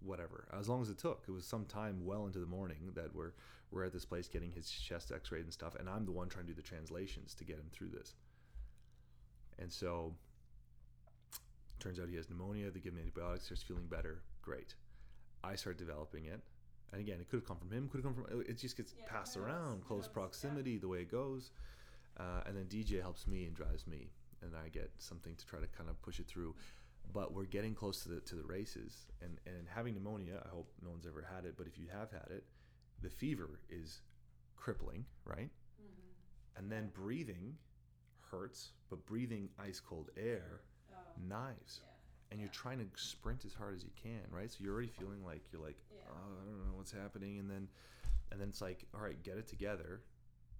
whatever as long as it took. It was some time well into the morning that we're we're at this place getting his chest X-rayed and stuff, and I'm the one trying to do the translations to get him through this. And so turns out he has pneumonia. They give him antibiotics. Starts feeling better. Great. I start developing it. And again, it could have come from him, could have come from it just gets Yeah, passed around, close knows? Yeah. proximity, the way it goes. Uh, and then DJ helps me and drives me, and I get something to try to kind of push it through. But we're getting close to the to the races, and and having pneumonia. I hope no one's ever had it, but if you have had it, the fever is crippling, right? Mm-hmm. And then breathing hurts, but breathing ice cold air Oh, knives yeah. and you're trying to sprint as hard as you can, right? So you're already feeling like you're like. Oh, I don't know what's happening, and then, and then it's like, all right, get it together.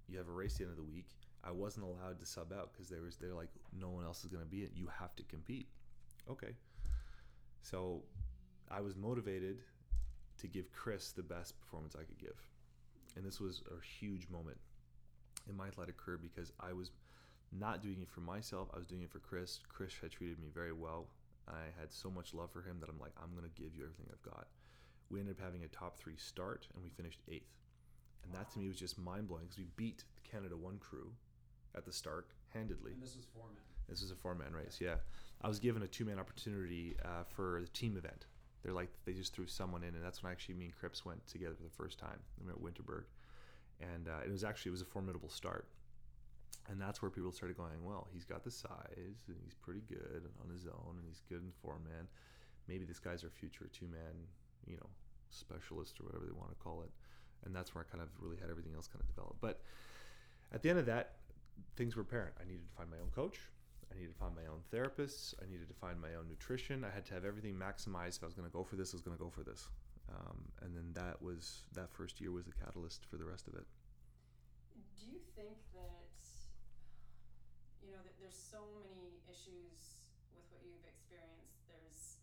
You have a race the end of the week. I wasn't allowed to sub out because there was they're like, no one else is going to be it. You have to compete. Okay. So, I was motivated to give Chris the best performance I could give, and this was a huge moment in my athletic career because I was not doing it for myself. I was doing it for Chris. Chris had treated me very well. I had so much love for him that I'm like, I'm going to give you everything I've got. We ended up having a top three start and we finished eighth. And that to me was just mind blowing because we beat the Canada 1 crew at the start handedly. And this was four men. This was a four man race, yeah. I was given a two man opportunity uh, for the team event. They're like, they just threw someone in, and that's when actually me and Kripps went together for the first time. We were at Winterberg. And uh, it was actually, it was a formidable start and that's where people started going well he's got the size and he's pretty good on his own and he's good in four man maybe this guy's our future two man you know specialist or whatever they want to call it. And that's where i kind of really had everything else kind of develop. But at the end of that things were apparent. I needed to find my own coach. I needed to find my own therapists. I needed to find my own nutrition. I had to have everything maximized if i was going to go for this i was going to go for this. Um, and then that was that first year was the catalyst for the rest of it. Do you think that you know that there's so many issues with what you've experienced? There's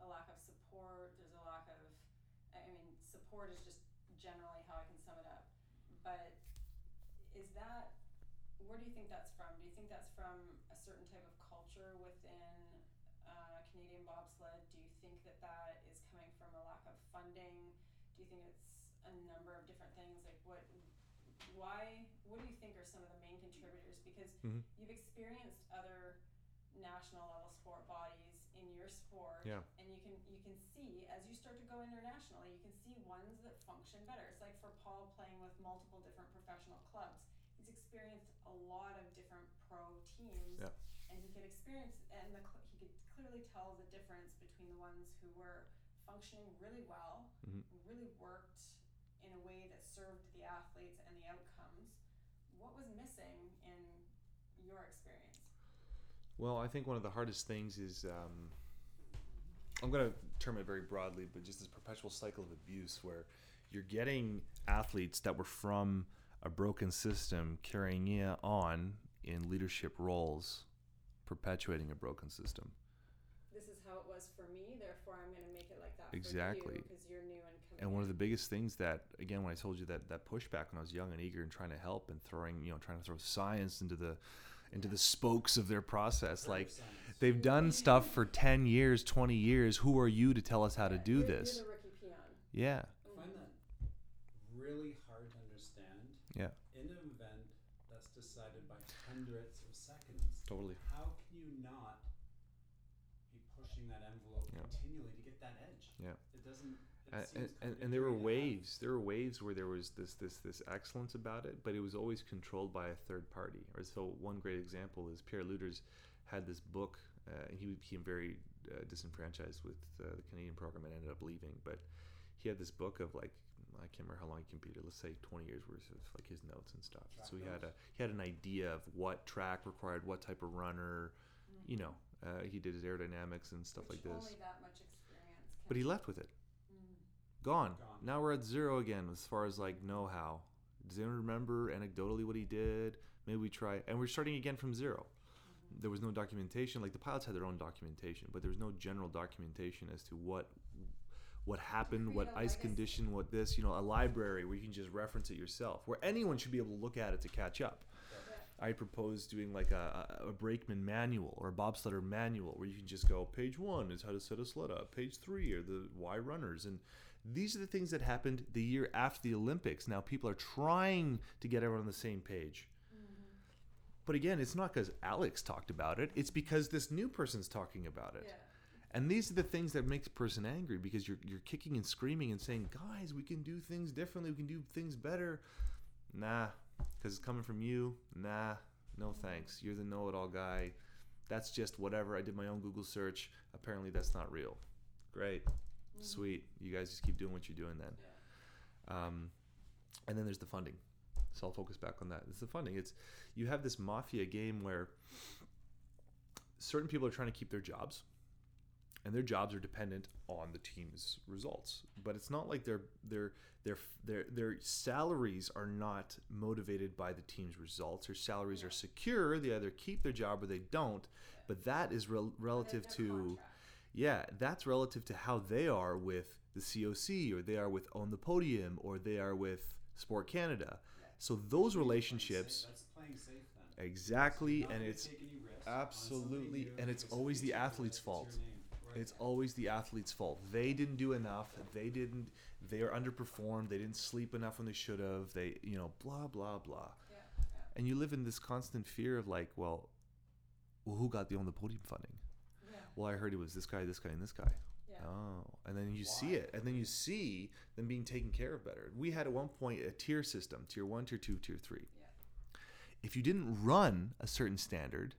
a lack of support. There's a lack of, I support is just generally how I can sum it up. But is that where do you think that's from? Do you think that's from a certain type of culture within uh, Canadian bobsled? Do you think that that is coming from a lack of funding? Do you think it's a number of different things? Like what? Why? What do you think are some of the main contributors? Because Mhm. you've experienced other national level sport bodies in your sport, Yeah. and you can you can see as you start to go internationally, you can see ones that function better. It's like for Paul playing with multiple different professional clubs. He's experienced a lot of different pro teams, Yeah. and he could experience and the, he could clearly tell the difference between the ones who were functioning really well, Mhm. really worked in a way that served the athletes and the outcomes. What was missing in your experience? Well, I think one of the hardest things is um, I'm going to term it very broadly, but just this perpetual cycle of abuse where you're getting athletes that were from a broken system carrying it on in leadership roles, perpetuating a broken system. This is how it was for me, therefore I'm going to make it like that Exactly. because you're new and coming. And one of the biggest things that, again, when I told you that that pushback when I was young and eager and trying to help and throwing, you know, trying to throw science into the into the spokes of their process, like they've done stuff for 10 years 20 years. Who are you to tell us how to do this? You're the rookie peon. yeah. I find that really hard to understand. Yeah. In an event that's decided by hundredths of seconds. totally How can you not be pushing that envelope Yeah. continually to get that edge? Yeah. It doesn't. It and, and, and there were contradictory to have- waves there were waves where there was this this this excellence about it but it was always controlled by a third party or so one great example is pierre lueders had this book uh, he became very uh, disenfranchised with uh, the canadian program and ended up leaving but he had this book of like I can't remember how long he competed. Let's say 20 years worth of like his notes and stuff. Track so he had a he had an idea of what track required, what type of runner. You know, uh, he did his aerodynamics and stuff Which like this. Only that much experience. Can But he left with it. Gone. Gone. Now we're at zero again as far as like know how. Does anyone remember anecdotally what he did? Maybe we try, and we're starting again from 0 Mm-hmm. There was no documentation. Like the pilots had their own documentation, but there was no general documentation as to what what happened, what ice legacy. condition, what this. You know, a library where you can just reference it yourself, where anyone should be able to look at it to catch up. I propose doing like a, a, a brakeman manual or a bobsledder manual where you can just go page one is how to set a sled up, page three are the Y runners, and these are the things that happened the year after the Olympics. Now people are trying to get everyone on the same page. Mm-hmm. But again, it's not because Alex talked about it. It's because this new person's talking about it. Yeah. And these are the things that makes a person angry because you're you're kicking and screaming and saying, "Guys, we can do things differently. We can do things better." Nah, because it's coming from you. Nah, no mm-hmm. thanks. You're the know-it-all guy. That's just whatever. I did my own Google search. Apparently, that's not real. Great, sweet. You guys just keep doing what you're doing then. Um, and then there's the funding. So I'll focus back on that. It's the funding. It's you have this mafia game where certain people are trying to keep their jobs, and their jobs are dependent on the team's results. But it's not like their their their their their salaries are not motivated by the team's results. Their salaries are secure. They either keep their job or they don't. But that is rel- relative to. Yeah, that's relative to how they are with the COC or they are with Own the Podium or they are with Sport Canada. So those relationships That's playing safe then. exactly Not and it's take any risks on something absolutely and it's always the athlete's fault. Right. It's always the athlete's fault. They didn't do enough. They didn't they are underperformed. They didn't sleep enough when they should have. They, you know, blah blah blah. Yeah, yeah. And you live in this constant fear of like, well, well who got the own the podium funding? Yeah. Well, I heard it was this guy, this guy, and this guy. Yeah. Oh, and then you see it, and then you see them being taken care of better. We had at one point a tier system: tier one, tier two, tier three. Yeah. If you didn't run a certain standard,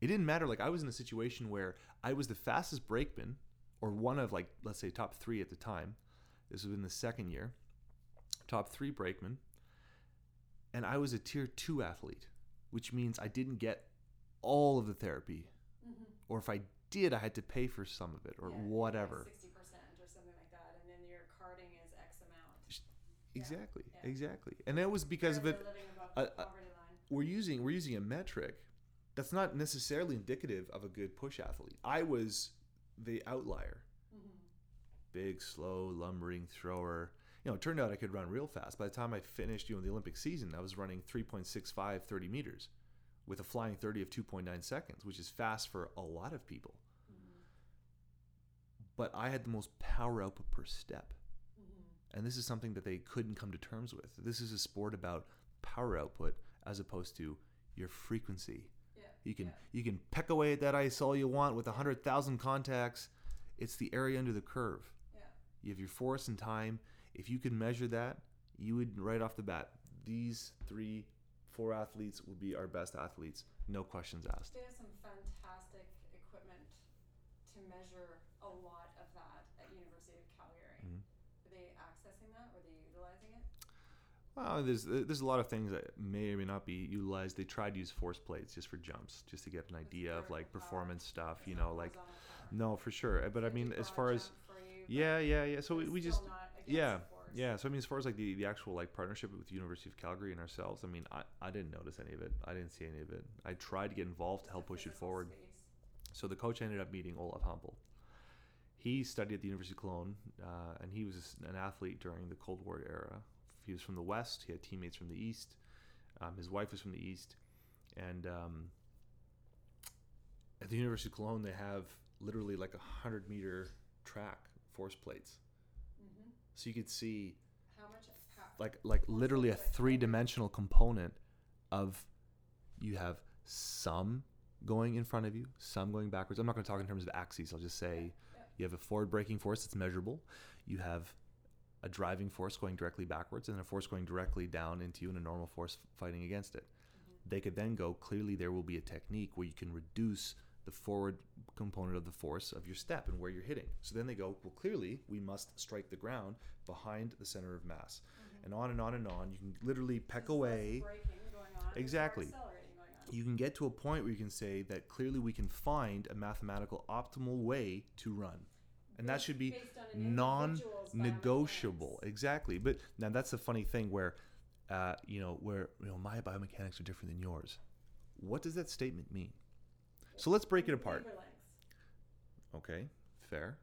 it didn't matter. Like I was in a situation where I was the fastest brakeman, or one of like let's say top three at the time. This was in the second year, top three brakeman, and I was a tier two athlete, which means I didn't get all of the therapy, Mhm. or if I did, I had to pay for some of it, or Yeah, whatever. Sixty percent or something like that, and then your carding is X amount. Exactly, yeah. exactly, and that was because of it. uh, the uh, poverty line. We're using we're using a metric that's not necessarily indicative of a good push athlete. I was the outlier, Mhm. big, slow, lumbering thrower. You know, it turned out I could run real fast. By the time I finished, you know, the Olympic season, I was running 3.65 30 meters with a flying 30 of 2.9 seconds, which is fast for a lot of people. But I had the most power output per step. Mm-hmm. And this is something that they couldn't come to terms with. This is a sport about power output as opposed to your frequency. Yeah. You can yeah. you can peck away at that ice all you want with 100,000 contacts. It's the area under the curve. Yeah. You have your force and time. If you could measure that, you would right off the bat. These three, four athletes will be our best athletes, no questions asked. They have some fantastic equipment to measure a lot of that at University of Calgary. Mhm. Are they accessing that? Were they utilizing it? Well, there's there's a lot of things that may or may not be utilized. They tried to use force plates just for jumps, just to get an idea of like power. performance stuff. You know, like no, for sure. But I mean, as far as you, yeah, yeah, yeah. So we, we just yeah, yeah. So I mean, as far as like the, the actual like partnership with the University of Calgary and ourselves, I mean, I, I didn't notice any of it. I didn't see any of it. I tried to get involved to help push it forward. space. So the coach ended up meeting Olaf Hampel. He studied at the University of Cologne, uh, and he was an athlete during the Cold War era. He was from the West. He had teammates from the East. Um, his wife was from the East, and um, at the University of Cologne, they have literally like a hundred meter track force plates, Mhm. so you could see How much? How, like like literally a three dimensional component of you have some going in front of you, some going backwards. I'm not going to talk in terms of axes. I'll just say you have a forward braking force that's measurable. You have a driving force going directly backwards and a force going directly down into you and a normal force fighting against it. They could then go clearly there will be a technique where you can reduce the forward component of the force of your step and where you're hitting. So then they go, well, clearly we must strike the ground behind the center of mass. And on and on and on. You can literally peck There's away. Exactly. Accelerating going on. You can get to a point where you can say that clearly we can find a mathematical optimal way to run. And that should be based on an individual's non-negotiable. Exactly. But now that's the funny thing where, uh, you know, where you know my biomechanics are different than yours. What does that statement mean? So let's break it apart. Okay, fair,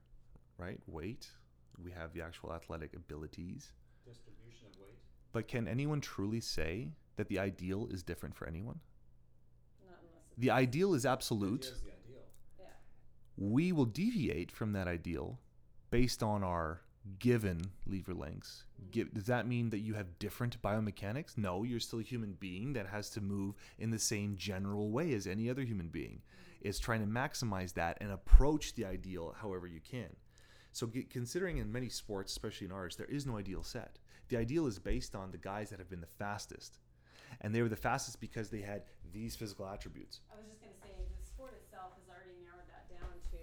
right? Weight. We have the actual athletic abilities. Distribution of weight. But can anyone truly say that the ideal is different for anyone? Not unless it's, The ideal is absolute. Ideal is the ideal. yeah. We will deviate from that ideal based on our given lever lengths, mm-hmm. give, does that mean that you have different biomechanics? No, you're still a human being that has to move in the same general way as any other human being. Mm-hmm. It's trying to maximize that and approach the ideal however you can. So, get, considering in many sports, especially in ours, there is no ideal set. The ideal is based on the guys that have been the fastest. And they were the fastest because they had these physical attributes. I was just going to say the sport itself has already narrowed that down to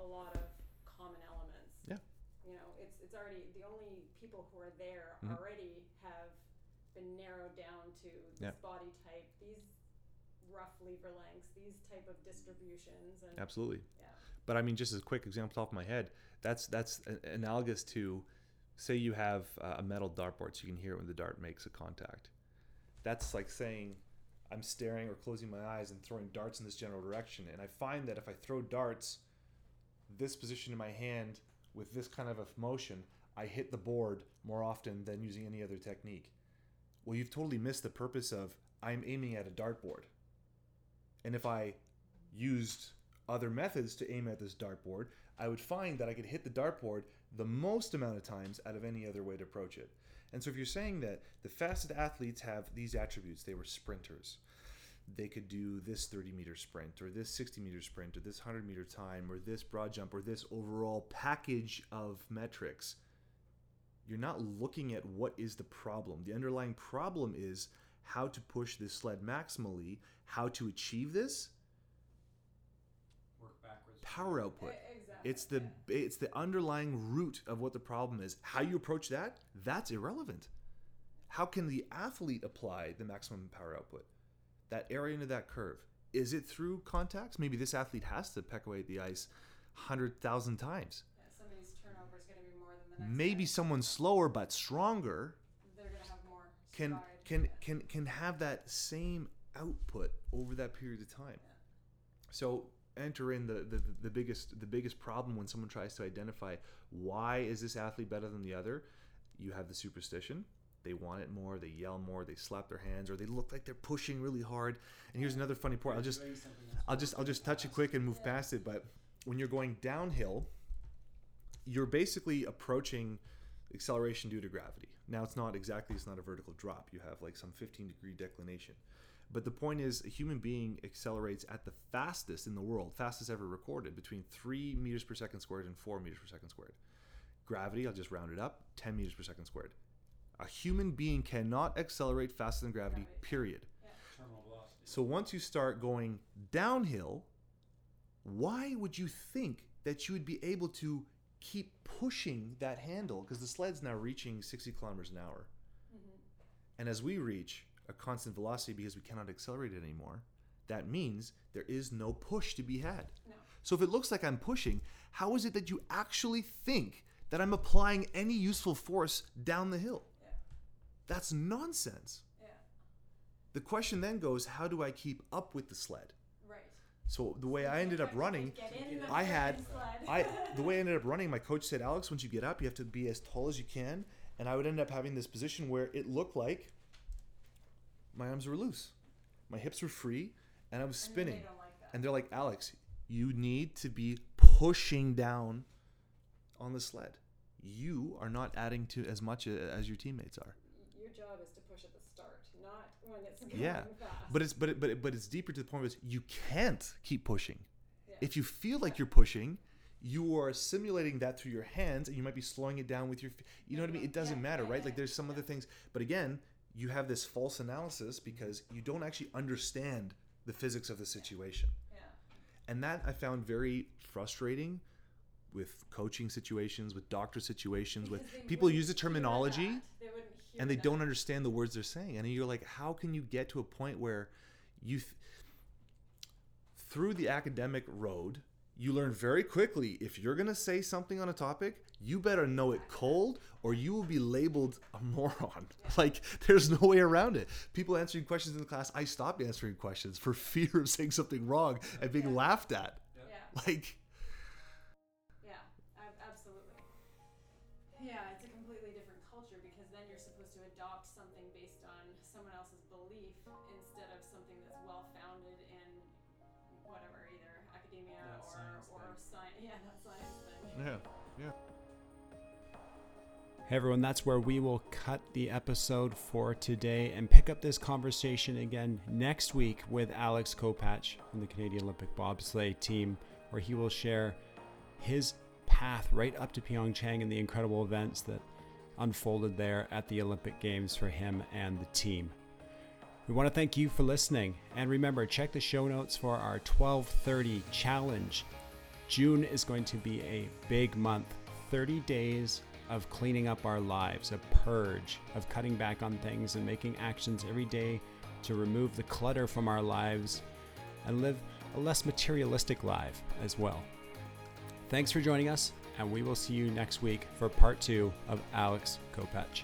a lot of common elements. Yeah. You know, it's it's already the only people who are there Mhm. already have been narrowed down to this Yeah. body type, these rough lever lengths, these type of distributions, and Absolutely. yeah, But I mean, just as a quick example off my head, that's that's analogous to, say you have a metal dartboard, so you can hear it when the dart makes a contact. That's like saying, I'm staring or closing my eyes and throwing darts in this general direction, and I find that if I throw darts, this position in my hand with this kind of a motion, I hit the board more often than using any other technique. Well, you've totally missed the purpose of I'm aiming at a dartboard. And if I used other methods to aim at this dartboard, I would find that I could hit the dartboard the most amount of times out of any other way to approach it. And so if you're saying that the fastest athletes have these attributes, they were sprinters. They could do this 30 meter sprint or this 60 meter sprint or this 100 meter time or this broad jump or this overall package of metrics. You're not looking at what is the problem. The underlying problem is how to push this sled maximally, how to achieve this, Work backwards. power output. It's the yeah. it's the underlying root of what the problem is. How you approach that, that's irrelevant. How can the athlete apply the maximum power output? That area into that curve. Is it through contacts? Maybe this athlete has to peck away at the ice hundred thousand times. Yeah, somebody's turnover is going to be more than the next. Maybe guy. someone slower but stronger they're going to have more. can stride. can can can have that same output over that period of time. Yeah. So enter in the, the the biggest the biggest problem when someone tries to identify why is this athlete better than the other. You have the superstition. They want it more. They yell more. They slap their hands, or they look like they're pushing really hard. And here's another funny part. I'll just I'll just I'll just touch it quick and move past it. But when you're going downhill, you're basically approaching acceleration due to gravity. Now it's not exactly it's not a vertical drop. You have like some 15 degree declination. But the point is, a human being accelerates at the fastest in the world, fastest ever recorded, between three meters per second squared and four meters per second squared. Gravity, I'll just round it up, 10 meters per second squared. A human being cannot accelerate faster than gravity, Gravity. period. Terminal velocity. So once you start going downhill, why would you think that you would be able to keep pushing that handle? Because the sled's now reaching 60 kilometers an hour. Mhm. And as we reach a constant velocity because we cannot accelerate it anymore, that means there is no push to be had. No. So if it looks like I'm pushing, how is it that you actually think that I'm applying any useful force down the hill? Yeah. That's nonsense. Yeah. The question then goes, how do I keep up with the sled? Right. So the way I ended up running, Get in the I had- I the way I ended up running, my coach said, Alex, once you get up, you have to be as tall as you can. And I would end up having this position where it looked like my arms were loose, my hips were free, and I was And spinning. They don't like. And they're like, Alex, you need to be pushing down on the sled. You are not adding to as much uh, as your teammates are. Your job is to push at the start, not when it's going Yeah, fast. But it's but it, but it, but it's deeper to the point where it's, you can't keep pushing. Yeah. If you feel like you're pushing, you are simulating that through your hands, and you might be slowing it down with your. You know what I mean? Uh-huh. It doesn't Yeah, matter, right? Like there's some other things, but again, you have this false analysis because you don't actually understand the physics of the situation, yeah. and that I found very frustrating with coaching situations, with doctor situations, with Because they people use the terminology. They and they that. don't understand the words they're saying and you're like how can you get to a point where you th- through the academic road you learn very quickly if you're going to say something on a topic you better know it cold or you will be labeled a moron like there's no way around it people answering questions in the class i stopped answering questions for fear of saying something wrong and being Yeah. laughed at Yeah. like Yeah, ab- absolutely. Yeah, it's a completely different culture because then you're supposed to adopt something based on someone else's belief instead of something that's well founded in whatever, either academia That or science or thing. science. Yeah, that science thing. yeah yeah Hey everyone, that's where we will cut the episode for today and pick up this conversation again next week with Alex Kopacz from the Canadian Olympic bobsleigh team, where he will share his path right up to Pyeongchang and the incredible events that unfolded there at the Olympic Games for him and the team. We want to thank you for listening and remember check the show notes for our 1230 challenge. June is going to be a big month. 30 days of cleaning up our lives, a purge of cutting back on things and making actions every day to remove the clutter from our lives and live a less materialistic life as well. Thanks for joining us, and we will see you next week for part two of Alex Kopacz.